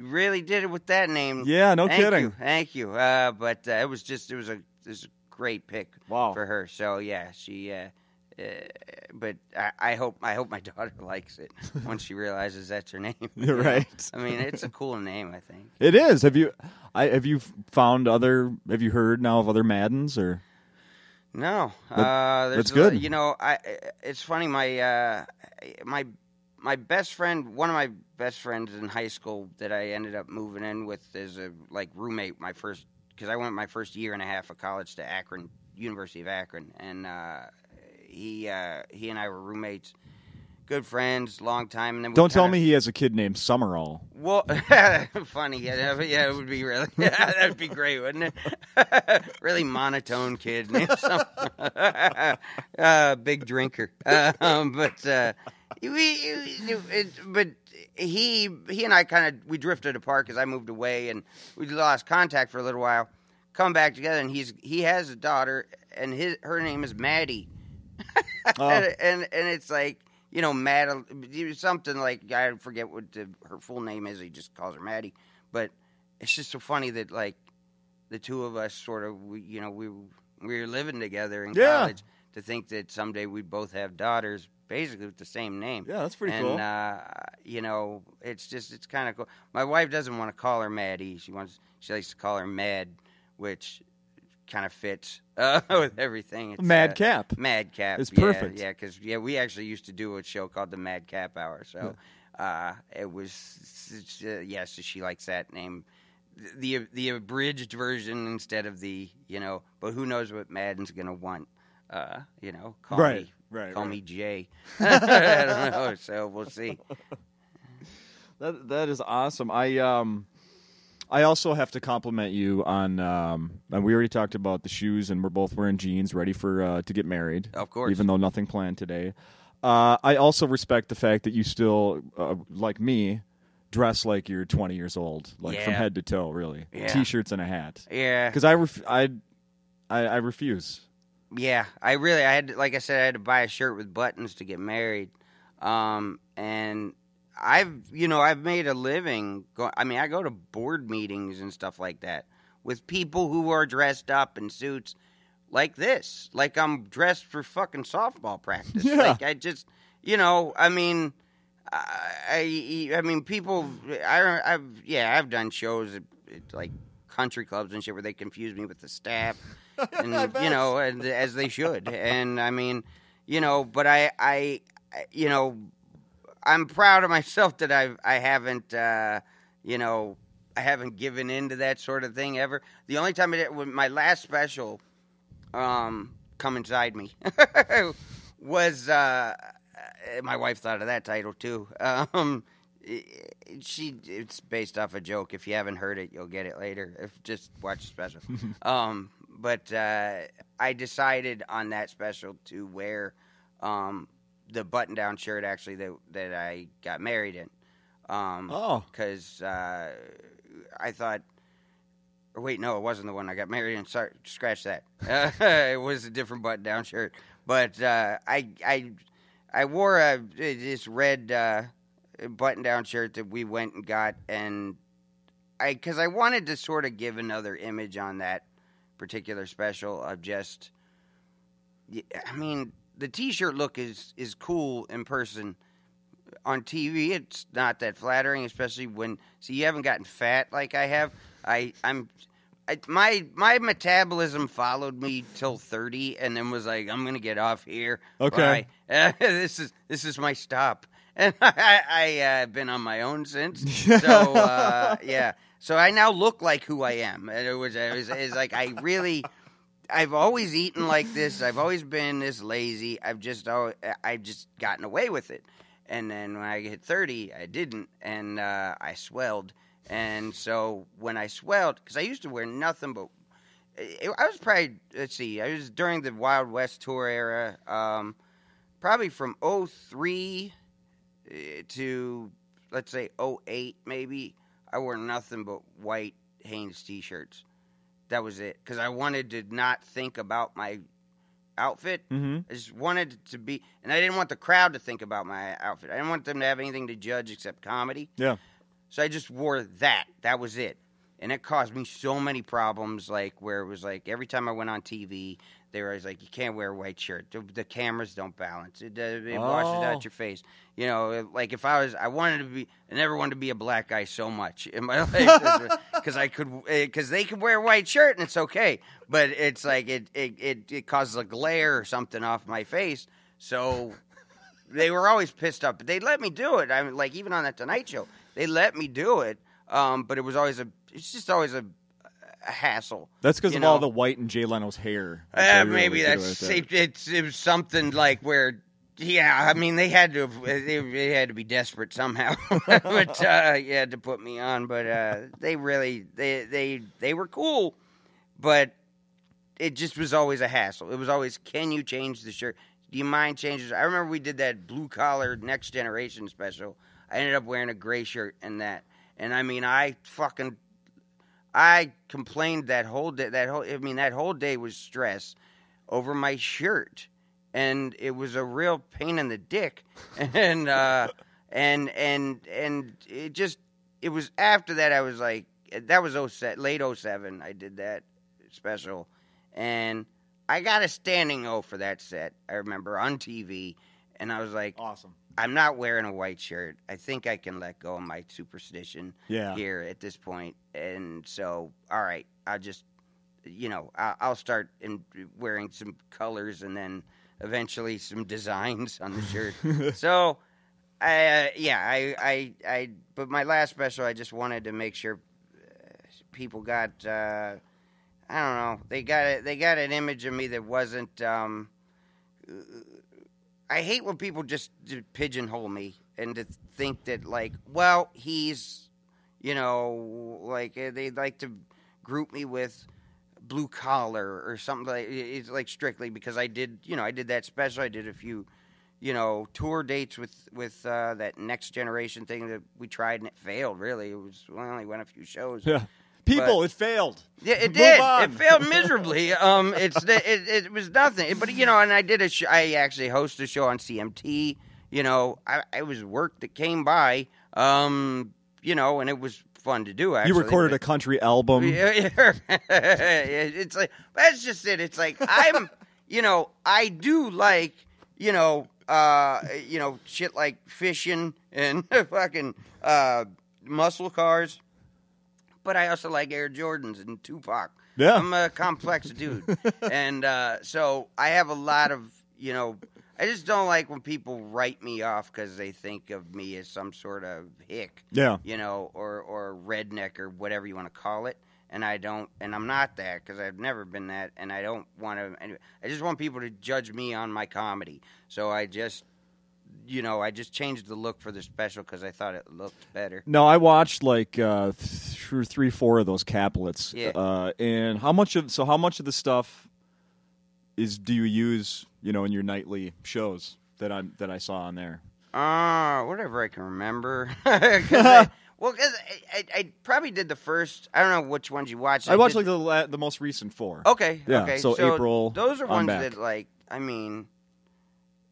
really did it with that name. Yeah, no Thank kidding. You, thank you. Uh, but uh, it was just, it was a, it was a great pick Wow. for her. So yeah, she. Uh, uh, but I, I hope I hope my daughter likes it once she realizes that's her name. You're right. I mean, it's a cool name. I think. It is. Have you? I have you found other? Have you heard now of other Maddens or? No, uh, there's that's good. you know, I. It's funny. My uh, my my best friend, one of my best friends in high school that I ended up moving in with as a like roommate. My first because I went my first year and a half of college to Akron, University of Akron, and uh, he uh, he and I were roommates, good friends, long time. And then Don't tell kinda- me he has a kid named Summerall. Well, funny, yeah, that- yeah, it would be really, yeah, that'd be great, wouldn't it? really monotone kid, named Summerall. uh, big drinker, um, but uh, we, it, but he, he and I kind of we drifted apart because I moved away and we lost contact for a little while. Come back together, and he's he has a daughter, and his her name is Maddie, Oh. and, and and it's like you know, Mad, something like I forget what the, her full name is. He just calls her Maddie, but it's just so funny that like the two of us sort of, we, you know, we we were living together in Yeah. college. To think that someday we'd both have daughters, basically with the same name. Yeah, that's pretty and, cool. uh, you know, it's just it's kind of cool. My wife doesn't want to call her Maddie. She wants she likes to call her Mad, which kind of fits uh, with everything. It's, uh, Madcap. Madcap. It's yeah, perfect. Yeah, because yeah, we actually used to do a show called the Madcap Hour. So uh, it was uh, yeah. So she likes that name. The the abridged version instead of the you know, but who knows what Madden's gonna want? Uh, you know, call Right, me, right, call right. me Jay. I don't know. So we'll see. That that is awesome. I um I also have to compliment you on um and we already talked about the shoes and we're both wearing jeans ready for uh, to get married. Of course. Even though nothing planned today. Uh, I also respect the fact that you still uh, like me dress like you're 20 years old, like from head to toe, really. Yeah. T-shirts and a hat. Yeah, Cuz I, ref- I I I refuse. Yeah, I really, I had, to, like I said, I had to buy a shirt with buttons to get married, um, and I've, you know, I've made a living. Go, I mean, I go to board meetings and stuff like that with people who are dressed up in suits like this, like I'm dressed for fucking softball practice. Yeah. Like I just, you know, I mean, I, I, I mean, people, I, I've, yeah, I've done shows at, at like country clubs and shit where they confuse me with the staff and you know, and, as they should. And I mean, you know, but I, I, I- you know, I'm proud of myself that I, I haven't, uh, you know, I haven't given in to that sort of thing ever. The only time it, when my last special, um, "Come Inside Me," was uh, my wife thought of that title too. Um, she it's based off a joke. If you haven't heard it, you'll get it later. If just watch the special. um, but uh, I decided on that special to wear um, the button-down shirt actually that that I got married in. Um, Oh. because uh, I thought. Or wait, no, it wasn't the one I got married in. Sorry, scratch that. it was a different button-down shirt. But uh, I, I, I wore a this red uh, button-down shirt that we went and got, and I because I wanted to sort of give another image on that particular special of just. I mean, the T-shirt look is is cool in person. On TV, it's not that flattering, especially when see you haven't gotten fat like I have. I I'm I, my my metabolism followed me till thirty, and then was like, I'm gonna get off here. Okay. Bye. this is this is my stop, and I I uh, been on my own since. So uh, yeah, so I now look like who I am. And it was it was it's like I really. I've always eaten like this. I've always been this lazy. I've just always, I've just gotten away with it. And then when I hit thirty, I didn't, and uh, I swelled. And so when I swelled, because I used to wear nothing but, I was probably let's see, I was during the Wild West tour era, um, probably from 03 uh, to let's say 08 maybe. I wore nothing but white Hanes t-shirts. That was it, because I wanted to not think about my outfit. Mm-hmm. I just wanted to be, and I didn't want the crowd to think about my outfit. I didn't want them to have anything to judge except comedy. Yeah. So I just wore that. That was it. And it caused me so many problems, like where it was like every time I went on TV, they were always like, "You can't wear a white shirt. The, the cameras don't balance. It, uh, it washes Oh. out your face." You know, like if I was, I wanted to be, I never wanted to be a black guy so much in my life because I could, because they could wear a white shirt and it's okay, but it's like it, it, it, it causes a glare or something off my face. So they were always pissed off, but they let me do it. I mean, like even on that Tonight Show, they let me do it. Um, but it was always a, it's just always a, a hassle. That's because of all the white in Jay Leno's hair. Uh, maybe that's it it's it was something like where. Yeah, I mean they had to have, they, they had to be desperate somehow, but uh, yeah, to put me on. But uh, they really they they they were cool, but it just was always a hassle. It was always, can you change the shirt? Do you mind changing? I remember we did that blue collar next generation special. I ended up wearing a gray shirt and that, and I mean I fucking I complained that whole day. That whole I mean that whole day was stress over my shirt, and it was a real pain in the dick, and uh, and and and it just it was after that I was like that was 07, late 07 I did that special, and I got a standing O for that set. I remember on TV, and I was like, Awesome. I'm not wearing a white shirt. I think I can let go of my superstition Yeah. here at this point. And so, all right, I'll just, you know, I'll start in wearing some colors and then eventually some designs on the shirt. so, I, uh, yeah, I, I, I, but my last special, I just wanted to make sure uh, people got, uh, I don't know, they got it, they got an image of me that wasn't, um, I hate when people just pigeonhole me and to think that like, well, he's, you know, like uh, they like to group me with blue collar or something like it's like strictly because I did, you know, I did that special. I did a few, you know, tour dates with with uh, that next generation thing that we tried and it failed. Really, it was we only went a few shows. Yeah. People, it failed. Yeah, it did. It failed miserably. Um, it's it, it was nothing. But you know, and I did a sh- I actually hosted a show on CMT. You know, I, I was work that came by. Um, you know, and it was fun to do. Actually, You recorded a country album. it's like that's just it. It's like I'm, you know, I do like, you know, uh, you know, shit like fishing and fucking uh, muscle cars, but I also like Air Jordans and Tupac. Yeah. I'm a complex dude, and uh, so I have a lot of, you know. I just don't like when people write me off because they think of me as some sort of hick Yeah. you know, or or redneck or whatever you want to call it. And I don't, and I'm not that because I've never been that, and I don't want to. Anyway, I just want people to judge me on my comedy. So I just, you know, I just changed the look for the special because I thought it looked better. No, I watched like uh, th- three, four of those caplets. Yeah. Uh, and how much of so how much of the stuff is do you use you know in your nightly shows that I that I saw on there? Uh, whatever I can remember. 'Cause I, well, because I, I, I probably did the first. I don't know which ones you watched. I watched did- like the la- the most recent four. Okay. Yeah, Okay. so April, Those are ones back. that like. I mean,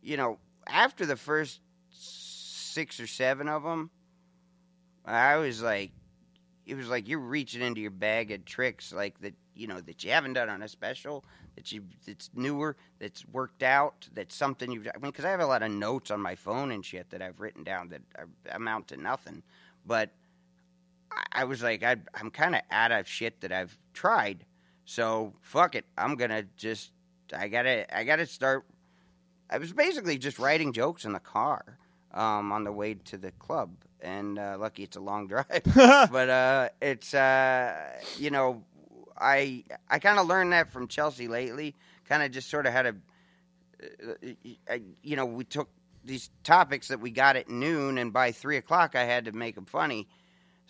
you know, after the first six or seven of them, I was like, it was like you're reaching into your bag of tricks, like that. You know that you haven't done on a special that you that's newer, that's worked out, that's something you've. I mean, because I have a lot of notes on my phone and shit that I've written down that amount to nothing, but I- I was like, I, I'm kind of out of shit that I've tried. So fuck it, I'm gonna just, I gotta, I gotta start. I was basically just writing jokes in the car um, on the way to the club, and uh, lucky it's a long drive. but uh, it's, uh, you know, I I kind of learned that from Chelsea lately. Kind of just sort of had a, uh, you know, we took these topics that we got at noon, and by three o'clock I had to make them funny.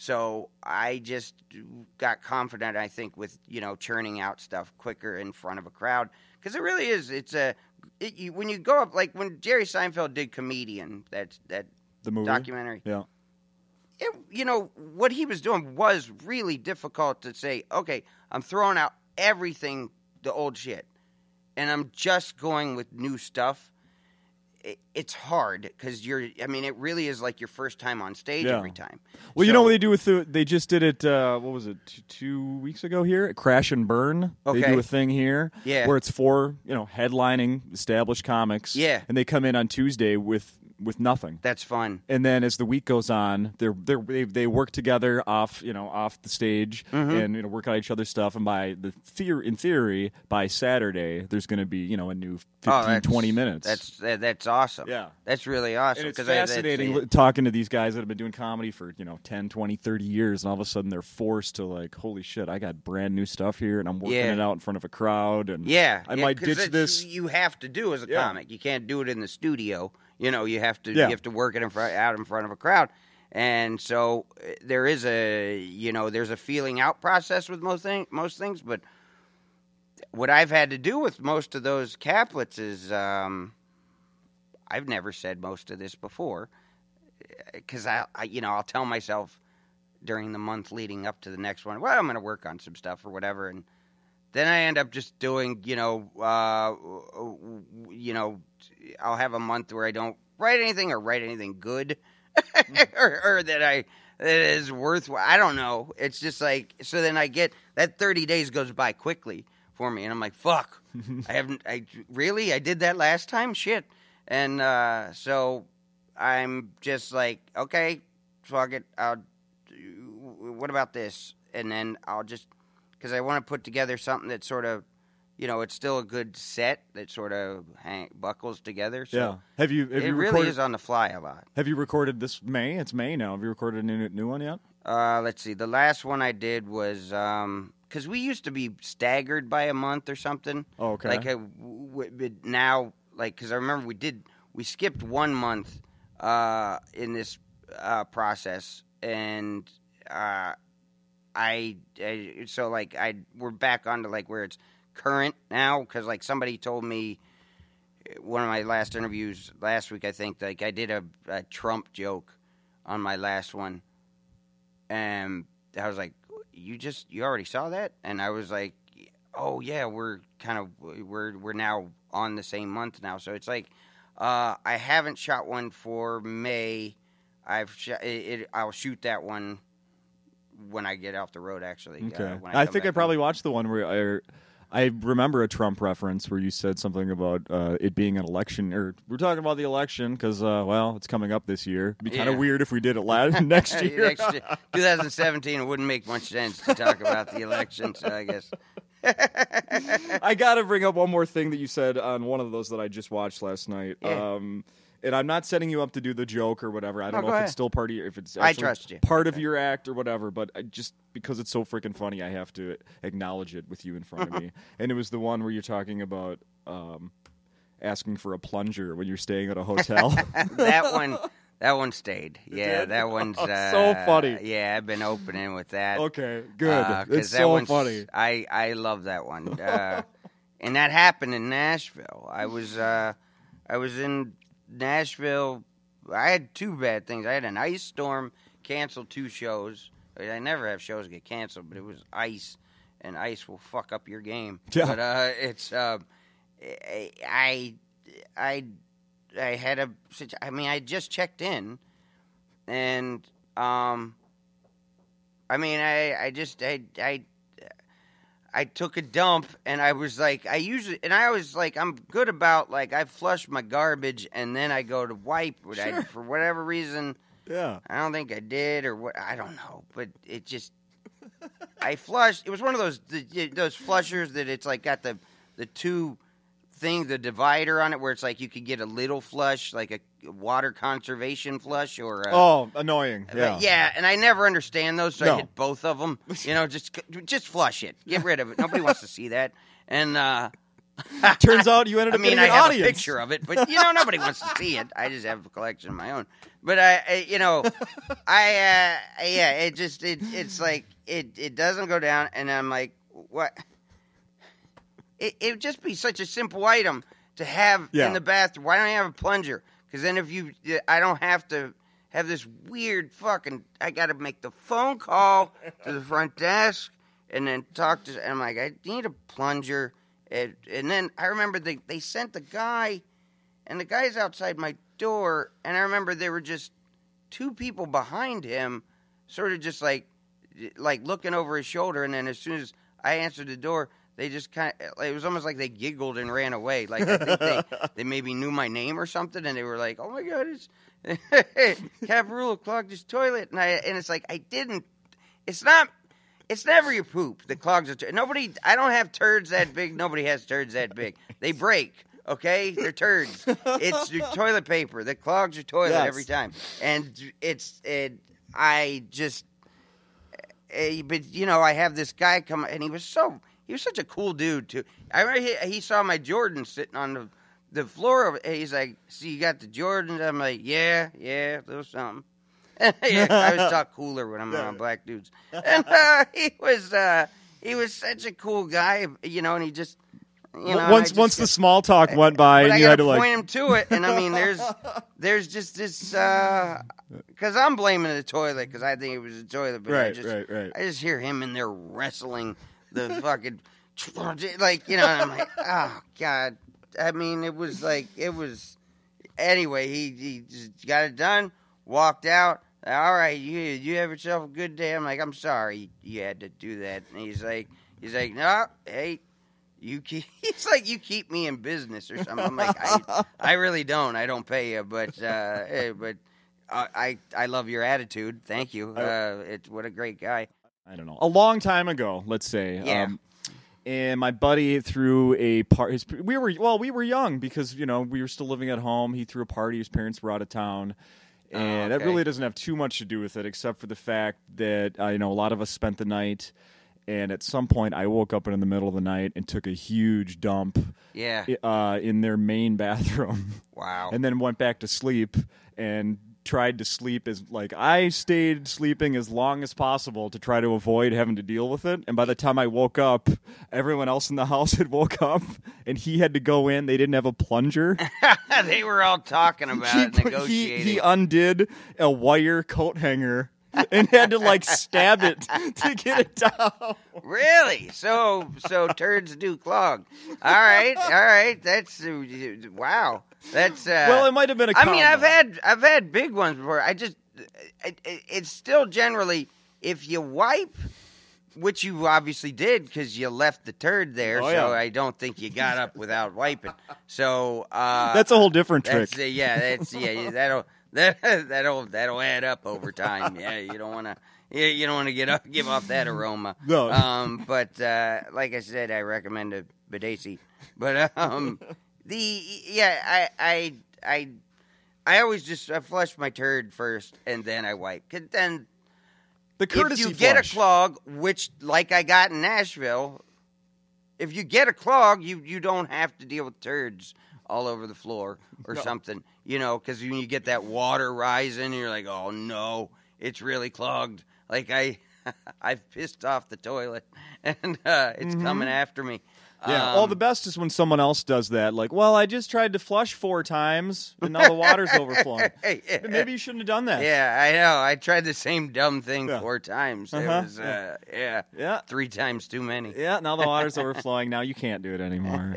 So I just got confident, I think, with you know churning out stuff quicker in front of a crowd because it really is. It's a it, you, when you go up like when Jerry Seinfeld did comedian that that the movie. documentary. Yeah. It, you know what he was doing was really difficult to say. Okay, I'm throwing out everything the old shit, and I'm just going with new stuff. It, it's hard because you're. I mean, it really is like your first time on stage Yeah. every time. Well, you know what they do with the? They just did it. Uh, what was it? Two, two weeks ago here at Crash and Burn. They do a thing here. Yeah. Where it's for you know headlining established comics. Yeah. And they come in on Tuesday with with nothing. That's fun. and then as the week goes on, they're, they're they they work together off you know off the stage Mm-hmm. and you know work on each other's stuff. And by the theory, in theory, by Saturday, there's going to be you know a new 15, Oh, 20 minutes. That's that's awesome. Yeah. that's really awesome. and it's I- fascinating li- talking to these guys that have been doing comedy for you know 10 20 30 years and all of a sudden they're forced to like holy shit i got brand new stuff here and i'm working Yeah. it out in front of a crowd and Yeah, i yeah, might ditch this You have to do as a Yeah. comic. You can't do it in the studio. You know, you have to Yeah. you have to work it in front, out in front of a crowd. And so uh, there is a you know there's a feeling out process with most thing, most things, but what I've had to do with most of those caplets is um, I've never said most of this before because I, I you know I'll tell myself during the month leading up to the next one, well I'm going to work on some stuff or whatever, and then I end up just doing, you know, uh, you know, I'll have a month where I don't write anything or write anything good, or, or that I that is worth. I don't know. It's just like so. Then I get that thirty days goes by quickly for me, and I'm like, fuck. I haven't. I really. I did that last time. Shit. And uh, so I'm just like, okay, fuck it. I'll. What about this? And then I'll just because I want to put together something that sort of, you know, it's still a good set that sort of hang, buckles together. So yeah. Have you? Have it you really recorded, is on the fly a lot. Have you recorded this May? It's May now. Have you recorded a new new one yet? Uh, let's see. The last one I did was because we used to be staggered by a month or something. Oh, okay. Like uh, w- w- now, like because I remember we did we skipped one month uh, in this uh, process, and uh, I, I so like I we're back onto like where it's current now because like somebody told me one of my last interviews last week I think like I did a, a Trump joke on my last one and I was like you just you already saw that? And I was like oh yeah we're kind of we're we're now on the same month now so it's like uh, I haven't shot one for May I've shot, it, it, I'll shoot that one when I get off the road. Actually, Okay. uh, when I, come think I probably home. watched the one where I, I remember a Trump reference where you said something about uh, it being an election, or we're talking about the election because, uh, well, it's coming up this year. It'd be kind of Yeah. weird if we did it last next year. Next year, 2017, it wouldn't make much sense to talk about the election. So I guess. I got to bring up one more thing that you said on one of those that I just watched last night. Yeah. Um, and I'm not setting you up to do the joke or whatever. I don't No, know if ahead. it's still part of your, if it's I trust you. part of your act or whatever. But I just because it's so freaking funny, I have to acknowledge it with you in front of me. And it was the one where you're talking about um, asking for a plunger when you're staying at a hotel. that one, that one stayed. Yeah, that one's Oh, uh, so funny. Yeah, I've been opening with that. okay, good. Uh, it's so one's- funny. I I love that one. Uh, and that happened in Nashville. I was uh, I was in Nashville. I had two bad things. I had an ice storm, canceled two shows. I never have shows get canceled, but it was ice, and ice will fuck up your game. Yeah. But uh, it's uh, I I I had a I mean I just checked in, and um. I mean, I, I just, I, I, I took a dump and I was like, I usually, and I was like, I'm good about like, I flush my garbage and then I go to wipe. But I, for whatever reason, Yeah. I don't think I did or what, I don't know. But it just, I flushed. It was one of those, the, those flushers that it's like got the, the two thing, the divider on it where it's like you could get a little flush, like a water conservation flush or a, Oh, annoying. Yeah. yeah, and I never understand those, so No. I hit both of them. You know, just just flush it, get rid of it. Nobody wants to see that. And uh, Turns out you ended I up mean, getting I an have audience. a picture of it, but you know, nobody wants to see it. I just have a collection of my own. But I, I you know, I uh, yeah, it just it it's like it it doesn't go down, and I'm like, what? It it would just be such a simple item to have Yeah. in the bathroom. Why don't I have a plunger? Because then if you, I don't have to have this weird fucking. I got to make the phone call to the front desk and then talk to. And I'm like, I need a plunger. And, and then I remember they they sent the guy, and the guy's outside my door, and I remember there were just two people behind him, sort of just like like looking over his shoulder, and then as soon as I answered the door, they just kind of it was almost like they giggled and ran away. Like I think they they maybe knew my name or something, and they were like, "Oh my god, it's Caparulo clogged his toilet," and I and it's like I didn't. It's not. It's never your poop that clogs a toilet. Nobody. I don't have turds that big. Nobody has turds that big. They break. Okay, they're turds. It's your toilet paper that clogs your toilet Yes. every time, and it's it. I just Eh, but you know, I have this guy come, and he was so he was such a cool dude too. I remember he, he saw my Jordans sitting on the the floor. He's like, "See, you got the Jordans?" I'm like, "Yeah, yeah, little something." Yeah, I always talk cooler when I'm around black dudes, and uh, he was uh, he was such a cool guy, you know, and he just. You know, once just once the small talk went by, and I you had to point like, him to it, and I mean, there's there's just this because I'm blaming the toilet because I think it was the toilet, but I right, just right, right. I just hear him in there wrestling the fucking like you know, I'm like, oh god. I mean, it was like it was. Anyway, he he just got it done, walked out. All right, you you have yourself a good day. I'm like, I'm sorry you had to do that. And he's like, he's like, no, hey, you keep. He's like, you keep me in business or something. I'm like, I, I really don't. I don't pay you, but uh, hey, but uh, I I love your attitude. Thank you. Uh, it's what a great guy. I don't know, a long time ago, let's say. Yeah. Um, and my buddy threw a part. His, we were well, we were young because you know we were still living at home. He threw a party. His parents were out of town, and that okay. really doesn't have too much to do with it, except for the fact that uh, you know a lot of us spent the night. And at some point, I woke up in the middle of the night and took a huge dump Yeah. uh, in their main bathroom. Wow. and then went back to sleep and tried to sleep as like I stayed sleeping as long as possible to try to avoid having to deal with it. And by the time I woke up, everyone else in the house had woke up and he had to go in. They didn't have a plunger. they were all talking about he, it, put- he he undid a wire coat hanger and had to like stab it to get it down. Really? So so turds do clog. All right, all right. That's uh, wow. That's uh, Well, it might have been a I mean, I've had I've had big ones before. I just it, it, it's still generally if you wipe, which you obviously did because you left the turd there. Oh, so yeah. I don't think you got up without wiping. So uh, That's a whole different trick. that's uh, yeah, that's yeah. That'll that that'll that'll add up over time. Yeah, you don't want to. You don't want to get up, give off that aroma. No. Um, but uh, like I said, I recommend a Badesi. But um, the yeah, I I I I always just I flush my turd first and then I wipe. Cause then The if courtesy you get flush. a clog, which like I got in Nashville, if you get a clog, you you don't have to deal with turds all over the floor or No. something, you know, because when you get that water rising, you're like, oh no, it's really clogged. Like I, I've pissed off the toilet, and uh, it's coming after me. Yeah. well, Um, the best is when someone else does that. Like, well, I just tried to flush four times, and now the water's overflowing. Maybe you shouldn't have done that. Yeah, I know. I tried the same dumb thing Yeah. four times. It Uh-huh. was, uh, yeah, Yeah. three times too many. Yeah. Now the water's overflowing. Now you can't do it anymore.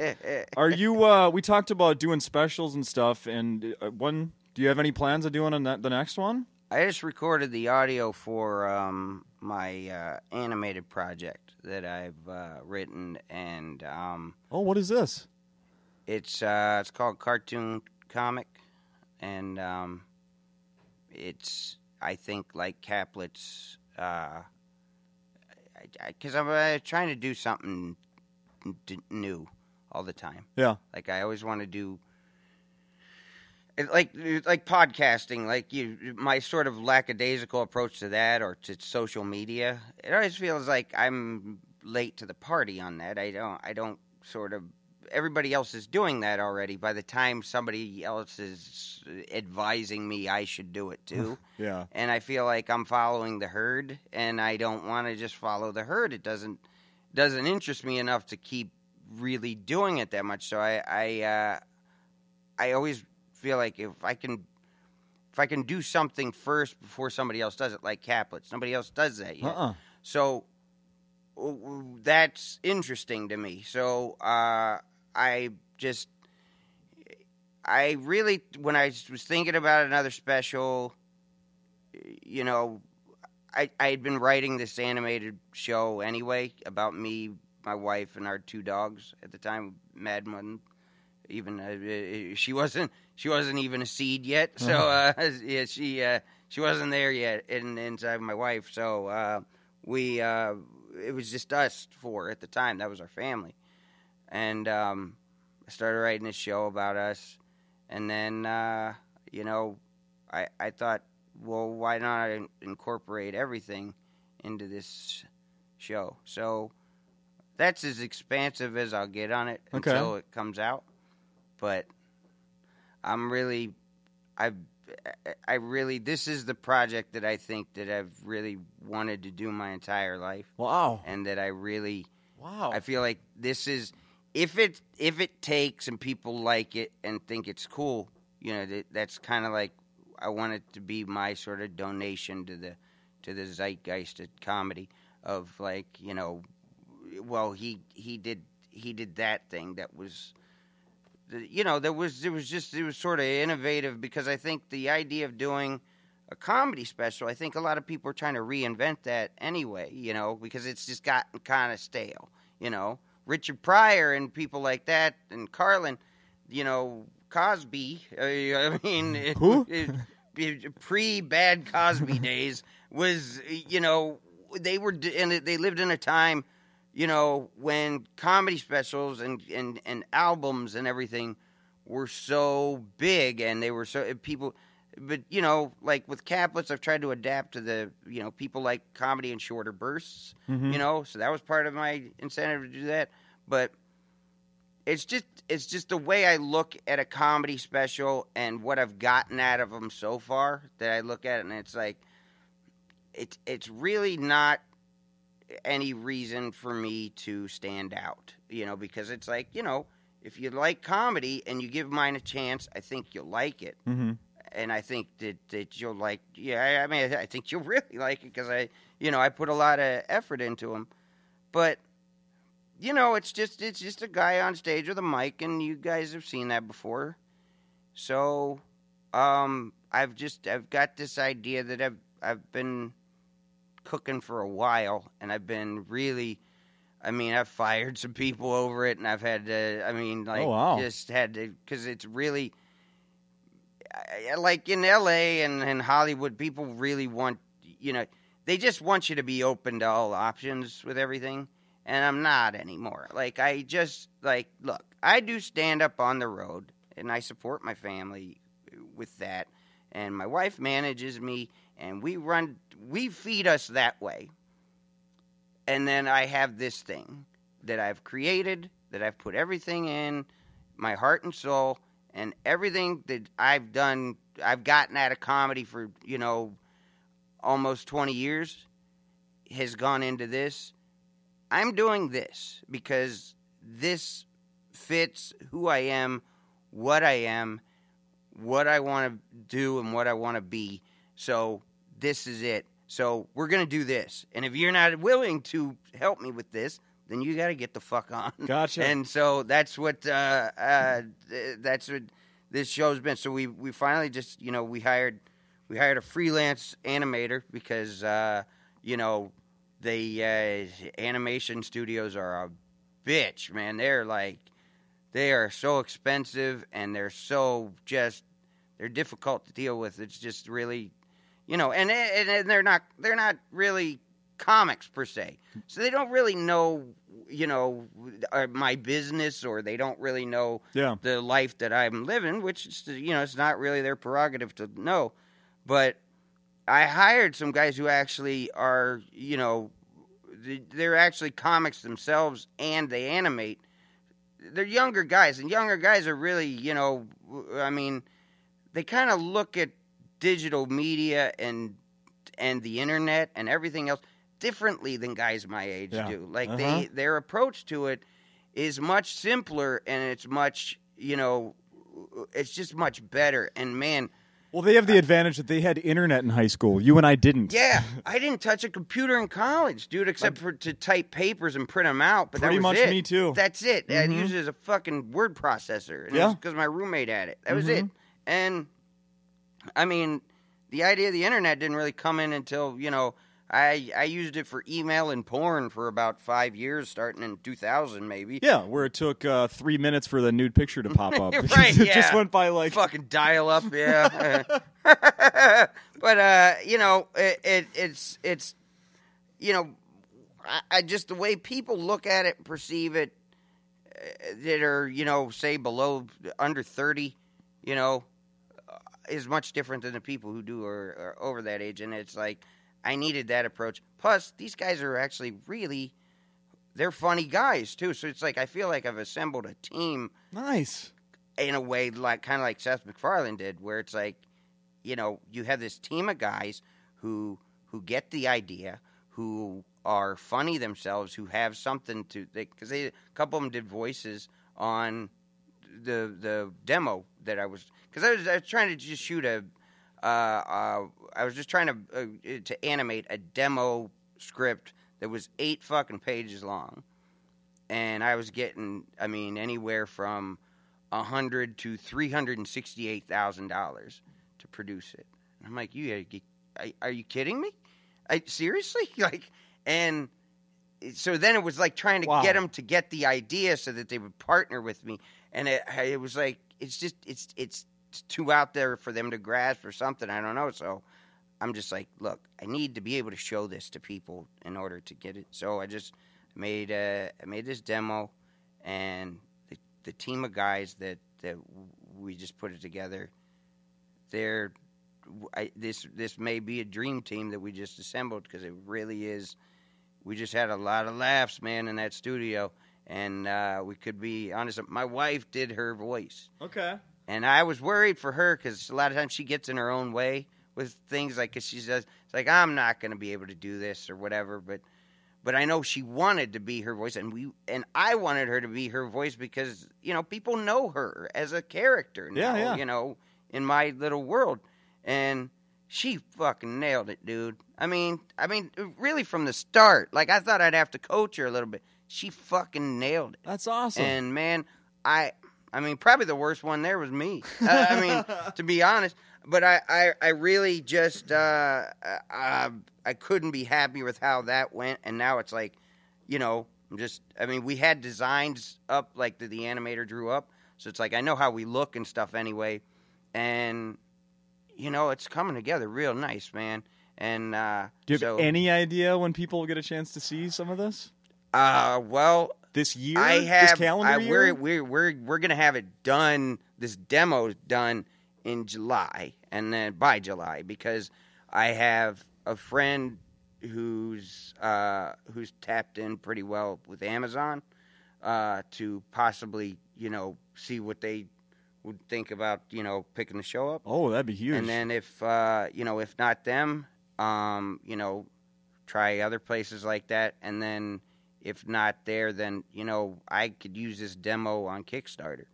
Are you? uh We talked about doing specials and stuff. And uh, one, do you have any plans of doing ne- the next one? I just recorded the audio for um, my uh, animated project that I've uh, written, and um, Oh, what is this? it's uh, it's called Cartoon Comic, and um, it's I think like Caplet's because I, because I'm uh, trying to do something d- new all the time. Yeah. Like I always want to do like like podcasting, like you my sort of lackadaisical approach to that or to social media. It always feels like I'm late to the party on that. I don't I don't sort of everybody else is doing that already by the time somebody else is advising me I should do it too. Yeah. and I feel like I'm following the herd, and I don't want to just follow the herd. It doesn't doesn't interest me enough to keep really doing it that much. So I I uh, I always feel like if I can if I can do something first before somebody else does it, like Caplets, nobody else does that yet. Uh. uh So that's interesting to me. So uh, I just, I really, when I was thinking about another special, you know, I I had been writing this animated show anyway about me, my wife, and our two dogs at the time, Madman. Even uh, uh, she wasn't she wasn't even a seed yet, so uh, yeah, she uh, she wasn't there yet in, inside my wife. So uh, we uh, it was just us four at the time. That was our family, and um, I started writing this show about us, and then uh, you know I I thought, well, why not incorporate everything into this show? So that's as expansive as I'll get on it Okay. until it comes out. But I'm really, I, I really, this is the project that I think that I've really wanted to do my entire life, Wow. and that I really, Wow. I feel like this is if it if it takes and people like it and think it's cool, you know, that, that's kind of like I want it to be my sort of donation to the to the zeitgeist of comedy of like you know well, he he did he did that thing that was, you know, there was it was just it was sort of innovative because I think the idea of doing a comedy special, I think a lot of people are trying to reinvent that anyway, you know, because it's just gotten kind of stale, you know. Richard Pryor and people like that, and Carlin, you know, Cosby. uh, I mean, it- Who? it- pre bad Cosby days was, you know, they were and they lived in a time, you know, when comedy specials and and and albums and everything were so big and they were so people. But you know, like with Caplets, I've tried to adapt to the you know people like comedy in shorter bursts. Mhm. You know, so that was part of my incentive to do that. But it's just it's just the way I look at a comedy special and what I've gotten out of them so far that I look at it and it's like it's it's really not any reason for me to stand out, you know, because it's like, you know, if you like comedy and you give mine a chance, I think you'll like it. Mm-hmm. And I think that, that you'll like, yeah, I, I mean, I think you'll really like it because I, you know, I put a lot of effort into them. But, you know, it's just, it's just a guy on stage with a mic, and you guys have seen that before. So, um, I've just, I've got this idea that I've, I've been cooking for a while, and I've been really, I mean, I've fired some people over it, and I've had to, I mean, oh, like, Oh, wow. just had to, because it's really, like in LA and, and Hollywood, people really want, you know, they just want you to be open to all options with everything. And I'm not anymore. Like, I just, like, look, I do stand up on the road and I support my family with that. And my wife manages me and we run, we feed us that way. And then I have this thing that I've created, that I've put everything in, my heart and soul, and everything that I've done, I've gotten out of comedy for, you know, almost 20 years has gone into this. I'm doing this because this fits who I am, what I am, what I want to do, and what I want to be. So this is it. So we're going to do this. And if you're not willing to help me with this, then you got to get the fuck on. Gotcha. And so that's what uh, uh, that's what this show's been. So we we finally just you know we hired we hired a freelance animator because uh, you know the uh, animation studios are a bitch, man. They're like they are so expensive and they're so just they're difficult to deal with. It's just really you know, and and, and they're not they're not really comics per se, so they don't really know you know uh, my business or they don't really know Yeah. the life that I'm living, which is you know it's not really their prerogative to know, but I hired some guys who actually are you know they're actually comics themselves and they animate. They're younger guys, and younger guys are really you know I mean they kind of look at digital media and and the internet and everything else differently than guys my age Yeah. do. Like Uh-huh. they their approach to it is much simpler and it's much you know it's just much better. And man, Well, they have the advantage that they had internet in high school. You and I didn't. yeah, I didn't touch a computer in college, dude, except for to type papers and print them out. But Pretty that was much it. me too. That's it. I Mhm. used it as a fucking word processor. And Yeah. because my roommate had it. That was it. Mhm. And I mean, the idea of the internet didn't really come in until you know. I, I used it for email and porn for about five years, starting in 2000, maybe. Yeah, where it took uh, three minutes for the nude picture to pop up. Right, it just went by like fucking dial up, yeah. but uh, you know, it, it it's it's you know, I, I just the way people look at it, perceive it, uh, that are you know, say below under thirty, you know, uh, is much different than the people who do are, are over that age, and it's like I needed that approach. Plus, these guys are actually really. They're funny guys too, so it's like I feel like I've assembled a team nice. in a way like kind of like Seth MacFarlane did, where it's like, you know, you have this team of guys who who get the idea, who are funny themselves, who have something to because they, a couple of them did voices on the the demo that I was because I was I was trying to just shoot a uh, uh, I was just trying to uh, to animate a demo script that was eight fucking pages long and I was getting, I mean, anywhere from a hundred to three hundred and sixty-eight thousand dollars to produce it. And I'm like, you, are, are you kidding me? I, seriously, like, and so then it was like trying to Wow. get them to get the idea so that they would partner with me, and it, it was like it's just it's it's too out there for them to grasp or something. I don't know. So I'm just like, look, I need to be able to show this to people in order to get it. So I just made uh, I made this demo, and the, the team of guys that that we just put it together, they're I, this this may be a dream team that we just assembled because it really is. We just had a lot of laughs, man, in that studio, and uh, we could be honest. My wife did her voice, Okay. And I was worried for her because a lot of times she gets in her own way with things like cause she says it's like I'm not going to be able to do this or whatever, but but I know she wanted to be her voice, and we and I wanted her to be her voice because you know people know her as a character now, Yeah, yeah. you know, in my little world, and she fucking nailed it, dude. I mean, I mean, uh, really from the start. Like I thought I'd have to coach her a little bit. She fucking nailed it. That's awesome. And man, I I mean probably the worst one there was me. Uh, I mean, to be honest, but I I, I really just uh, uh, I couldn't be happy with how that went, and now it's like, you know, I'm just I mean we had designs up like that the animator drew up, so it's like I know how we look and stuff anyway, and you know it's coming together real nice, man. And uh, Do you have so, any idea when people will get a chance to see some of this? Uh, well, This year? I this calendar I, year? we're we're we're we're gonna have it done. This demo done in July, and then by July because I have a friend who's uh, who's tapped in pretty well with Amazon uh, to possibly you know see what they would think about you know picking the show up. oh, that'd be huge. And then if uh, you know, if not them, um, you know, try other places like that. And then if not there, then you know, I could use this demo on Kickstarter.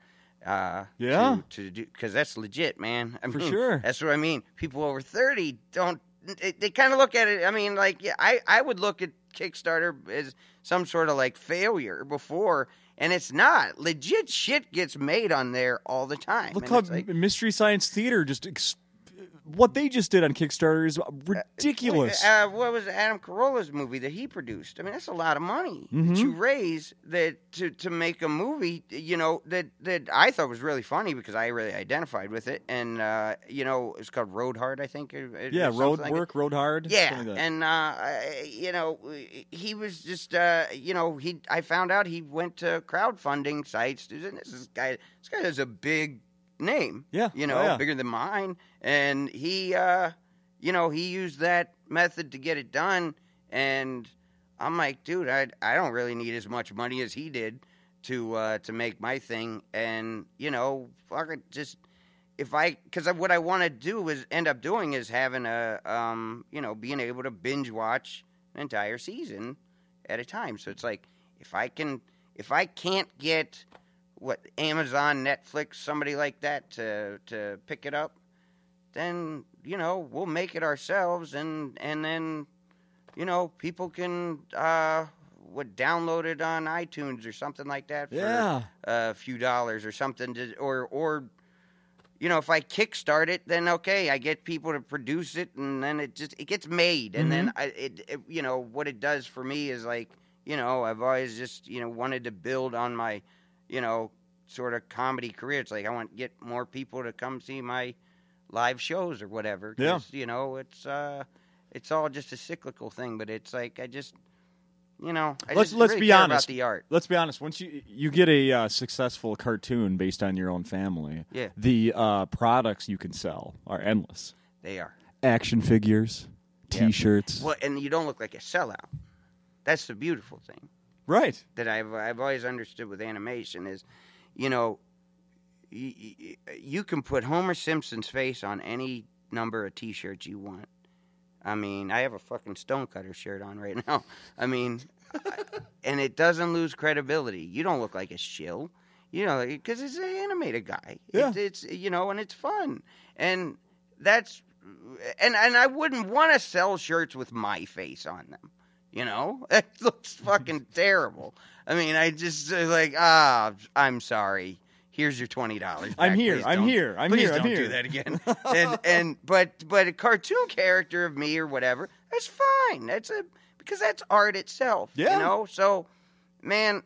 Uh, Yeah. To, to do because that's legit, man. I For sure. That's what I mean. People over thirty don't. They, they kind of look at it. I mean, like yeah, I I would look at Kickstarter as some sort of like failure before. And it's not legit. Shit gets made on there all the time. Look how like- Mystery Science Theater just. Ex- what they just did on Kickstarter is ridiculous. Uh, what was Adam Carolla's movie that he produced? I mean, that's a lot of money Mhm. that you raise that to, to make a movie. You know that that I thought was really funny because I really identified with it, and uh, you know it's called Road Hard, I think. or yeah, road like work, road hard. yeah, like and uh, you know, he was just, uh, you know, he. I found out he went to crowdfunding sites. This guy, this guy has a big name. Yeah, you oh, know, yeah. bigger than mine, and he, uh, you know, he used that method to get it done. And I'm like, dude, I, I don't really need as much money as he did to, uh, to make my thing. And you know, fuck it, just if I, because what I want to do is end up doing is having a, um, you know, being able to binge watch an entire season at a time. So it's like if I can, if I can't get what Amazon, Netflix, somebody like that to to pick it up, then you know we'll make it ourselves, and and then you know people can uh, would download it on iTunes or something like that for Yeah. a few dollars or something to, or or you know if I kickstart it then okay I get people to produce it and then it just it gets made and then I it, it you know what it does for me is like you know I've always just you know wanted to build on my you know sort of comedy career it's like I want to get more people to come see my live shows or whatever Yeah. you know it's uh it's all just a cyclical thing but it's like I just you know I Let's- just let's really be care honest. about the art Let's be honest. Once you you get a uh, successful cartoon based on your own family, Yeah. the uh, products you can sell are endless. they are Action figures, Yeah. T-shirts. Well, and you don't look like a sellout. That's the beautiful thing Right. that I've I've always understood with animation is, you know, you, you can put Homer Simpson's face on any number of T-shirts you want. I mean, I have a fucking Stonecutter shirt on right now. I mean, I- and it doesn't lose credibility. You don't look like a shill, you know, because it's an animated guy. Yeah. It, it's you know, and it's fun, and that's and and I wouldn't want to sell shirts with my face on them. You know, it looks fucking terrible. I mean, I just uh, like ah, I'm sorry. Here's your twenty dollars. I'm here, I'm here, I'm please here, I'm don't here. do that again. and and but but a cartoon character of me or whatever, that's fine. That's a because that's art itself. Yeah. You know, so man,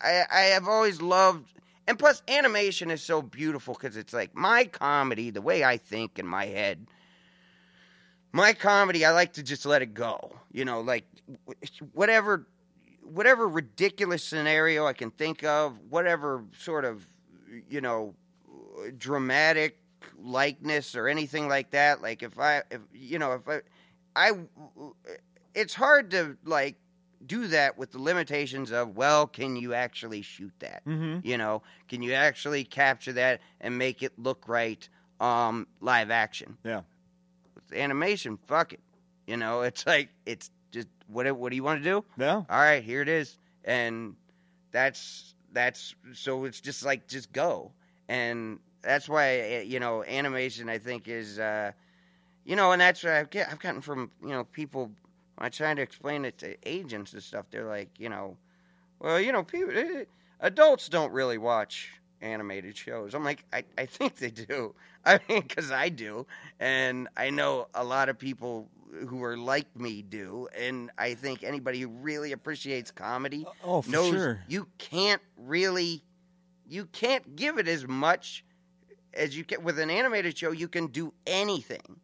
I I have always loved. And plus, animation is so beautiful because it's like my comedy, the way I think in my head. My comedy, I like to just let it go. You know, like whatever, whatever ridiculous scenario I can think of, whatever sort of, you know, dramatic likeness or anything like that. Like if I, if you know, if I, I, it's hard to like do that with the limitations of well, can you actually shoot that? Mm-hmm. You know, can you actually capture that and make it look right? Um, live action Yeah. with animation. Fuck it. You know, it's like it's just what what do you want to do? Yeah. All right, here it is, and that's that's so it's just like just go, and that's why you know animation I think is uh, you know, and that's what I've, get, I've gotten from you know people when I try to explain it to agents and stuff. They're like, you know, well, you know, people eh, adults don't really watch animated shows. I'm like, I, I think they do. I mean, because I do, and I know a lot of people who are like me do, and I think anybody who really appreciates comedy uh, Oh, knows sure. you can't really, you can't give it as much as you can with an animated show. You can do anything,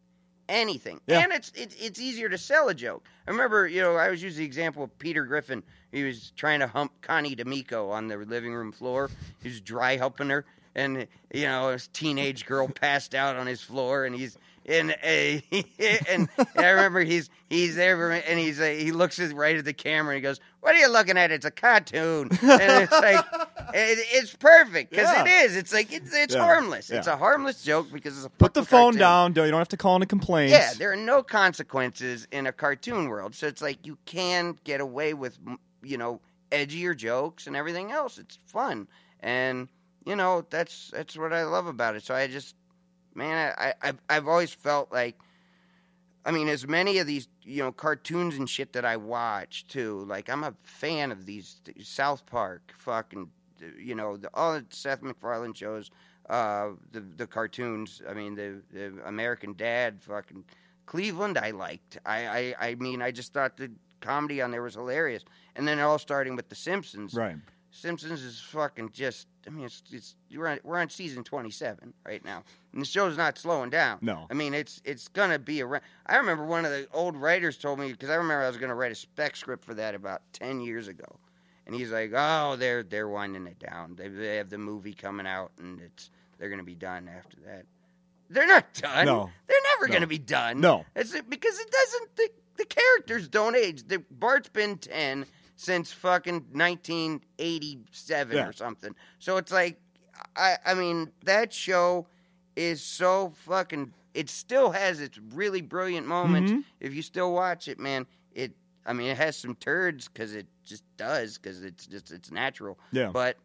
anything, Yeah. and it's it, it's easier to sell a joke. I remember, you know, I was using the example of Peter Griffin. He was trying to hump Connie D'Amico on the living room floor. He was dry humping her, and you know, his teenage girl passed out on his floor, and he's and uh, and, and I remember he's he's there and he's uh, he looks right at the camera and he goes, "What are you looking at? It's a cartoon." And it's like it, it's perfect because Yeah. it is. It's like it's, it's Yeah. harmless. It's a harmless joke because it's a Put the phone cartoon. down. You don't have to call in a complaint. Yeah, there are no consequences in a cartoon world, so it's like you can get away with you know edgier jokes and everything else. It's fun, and you know that's that's what I love about it. So I just, man, I, I I've, always felt like, I mean, as many of these you know cartoons and shit that I watch too. Like I'm a fan of these South Park, fucking, you know, the, all the Seth MacFarlane shows uh, the the cartoons. I mean, the, the American Dad, fucking Cleveland. I liked. I, I I mean, I just thought the comedy on there was hilarious. And then all starting with the Simpsons. Right. Simpsons is fucking just. I mean, it's it's we're on, we're on season twenty seven right now, and the show's not slowing down. No. I mean, it's it's gonna be around. I remember one of the old writers told me because I remember I was gonna write a spec script for that about ten years ago, and he's like, "Oh, they're they're winding it down. They, they have the movie coming out, and it's they're gonna be done after that. They're not done. No. they're never No. gonna be done. No. it's because it doesn't. The, the characters don't age. The, Bart's been ten since fucking 1987 Yeah. or something. So it's like, I I mean that show is so fucking. It still has its really brilliant moments. Mhm. If you still watch it, man, it. I mean, it has some turds because it just does because it's just it's natural. Yeah. But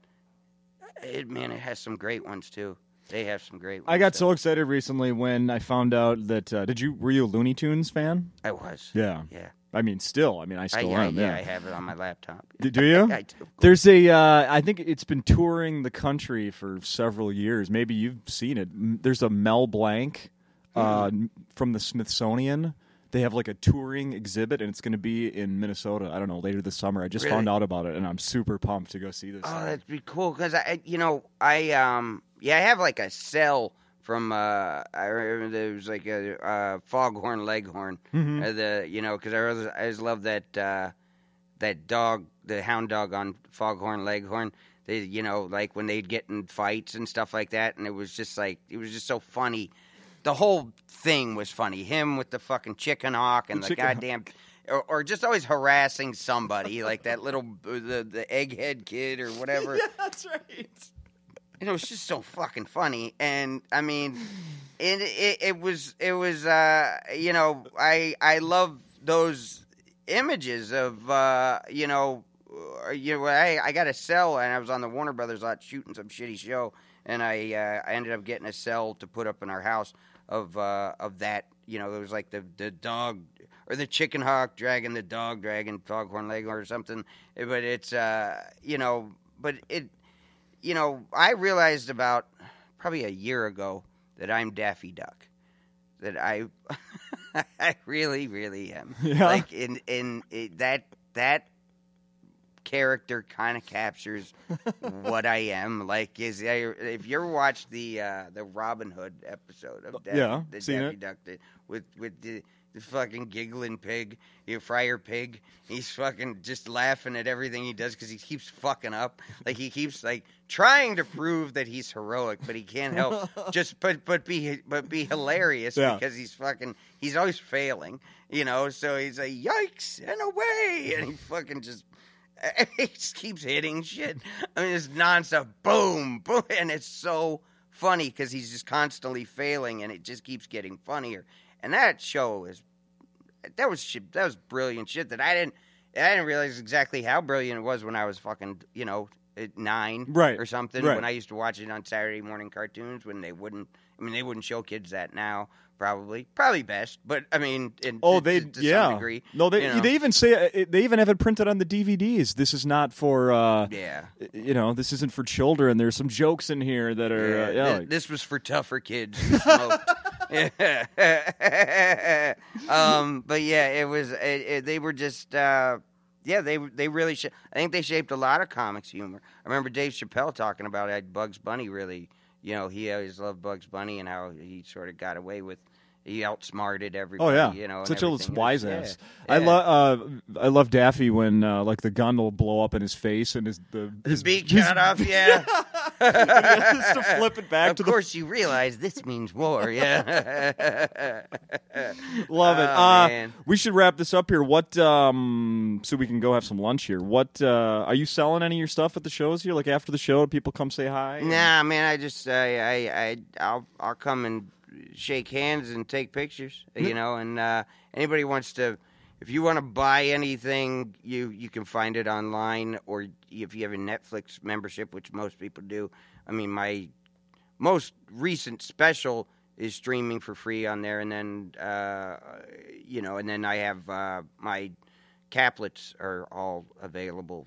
it, man, it has some great ones too. They have some great. ones I got so excited recently when I found out that. Uh, did you were you a Looney Tunes fan? I was. Yeah. Yeah. I mean, still. I mean, I still I- am. yeah, Yeah. I have it on my laptop. Do you? I do. There's a. Uh, I think it's been touring the country for several years. Maybe you've seen it. There's a Mel Blanc uh, n- from the Smithsonian. They have like a touring exhibit, and it's going to be in Minnesota. I don't know later this summer. I just Really? found out about it, and I'm super pumped to go see this. Oh, that'd be cool because I, you know, I um, yeah, I have like a cell from uh, I remember there was like a uh, foghorn leghorn, Mhm. uh, the you know, because I always I always love that uh, that dog, the hound dog on foghorn leghorn. They, you know, like when they'd get in fights and stuff like that, and it was just like it was just so funny. The whole thing was funny. Him with the fucking chicken hawk and The the, chicken hawk. goddamn or, or just always harassing somebody, like that little the the egghead kid or whatever. yeah, that's right. You know, it's just so fucking funny, and I mean, it it, it was it was uh, you know I I love those images of uh, you know uh, you know I I got a cell and I was on the Warner Brothers lot shooting some shitty show, and I uh, I ended up getting a cell to put up in our house of uh, of that you know it was like the the dog or the chicken hawk dragging the dog, dragging foghorn leghorn or something. But it's uh, you know, but it, you know, I realized about probably a year ago that I'm Daffy Duck. That I, I really, really am. Yeah. Like in in it, that that character kind of captures what I am. Like is I, if you ever watched the uh, the Robin Hood episode of Daffy, Yeah, the Daffy it. Duck the, with with the, the fucking giggling pig, you friar pig. He's fucking just laughing at everything he does because he keeps fucking up. Like he keeps like trying to prove that he's heroic, but he can't help just but but be but be hilarious Yeah. because he's fucking he's always failing. You know, so he's like yikes and away, and he fucking just he just keeps hitting shit. I mean, it's nonstop, boom, boom, and it's so funny because he's just constantly failing, and it just keeps getting funnier. And that show is that was shit, that was brilliant shit that I didn't I didn't realize exactly how brilliant it was when I was fucking you know at nine Right, or something right. when I used to watch it on Saturday morning cartoons when they wouldn't I mean they wouldn't show kids that now probably probably best but I mean in, Oh, they to, to yeah. some degree no, they you know. they even say they even have it printed on the DVDs. This is not for uh, yeah you know, this isn't for children. There's some jokes in here that are uh, Yeah, yeah, thi- like- this was for tougher kids who smoked. Yeah. um, but yeah, it was. It, it, they were just. Uh, yeah, they they really. Sh- I think they shaped a lot of comics humor. I remember Dave Chappelle talking about it. Bugs Bunny really. You know, he always loved Bugs Bunny and how he sort of got away with. He outsmarted everybody. Oh yeah, you know, such a wise ass. yeah. I love uh, I love Daffy when uh, like the gun will blow up in his face and his the his Beak his- cut off, yeah. Just to flip it back of to the course, you realize this means war, yeah. Love it. Oh, uh, we should wrap this up here. What, um, so we can go have some lunch here. What, uh, are you selling any of your stuff at the shows here? Like after the show, people come say hi? Nah, man, I just I I, I I'll I'll come and shake hands and take pictures, you know. And uh, anybody wants to, if you want to buy anything, you you can find it online, or if you have a Netflix membership, which most people do. I mean, my most recent special is streaming for free on there, and then uh, you know, and then I have uh, my caplets are all available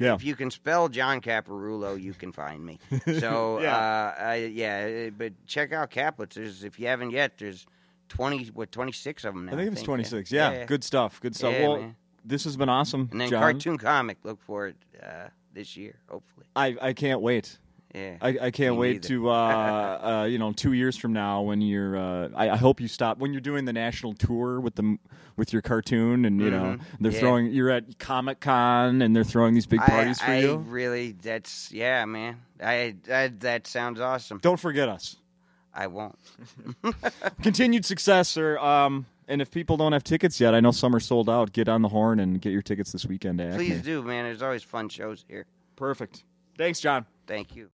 Yeah. if you can spell John Caparulo, you can find me. So Yeah. uh, I, yeah, uh, but check out Caplets. There's, if you haven't yet, there's twenty, what twenty six of them now. I think it was yeah. 26. Yeah. Good stuff. Good stuff. Yeah, well, man. this has been awesome. And then John. cartoon comic, look for it uh, this year, hopefully. I, I can't wait. Yeah, I, I can't wait to, uh, uh, you know, two years from now when you're, uh, I, I hope you stop when you're doing the national tour with the, with your cartoon and, you know, Mhm. they're Yeah. throwing, you're at Comic Con and they're throwing these big parties I, for I you. really, that's yeah, man. I, I that sounds awesome. Don't forget us. I won't. continued success, sir. Um, and if people don't have tickets yet, I know some are sold out. Get on the horn and get your tickets this weekend. Please do, man. There's always fun shows here. Perfect. Thanks, John. Thank you.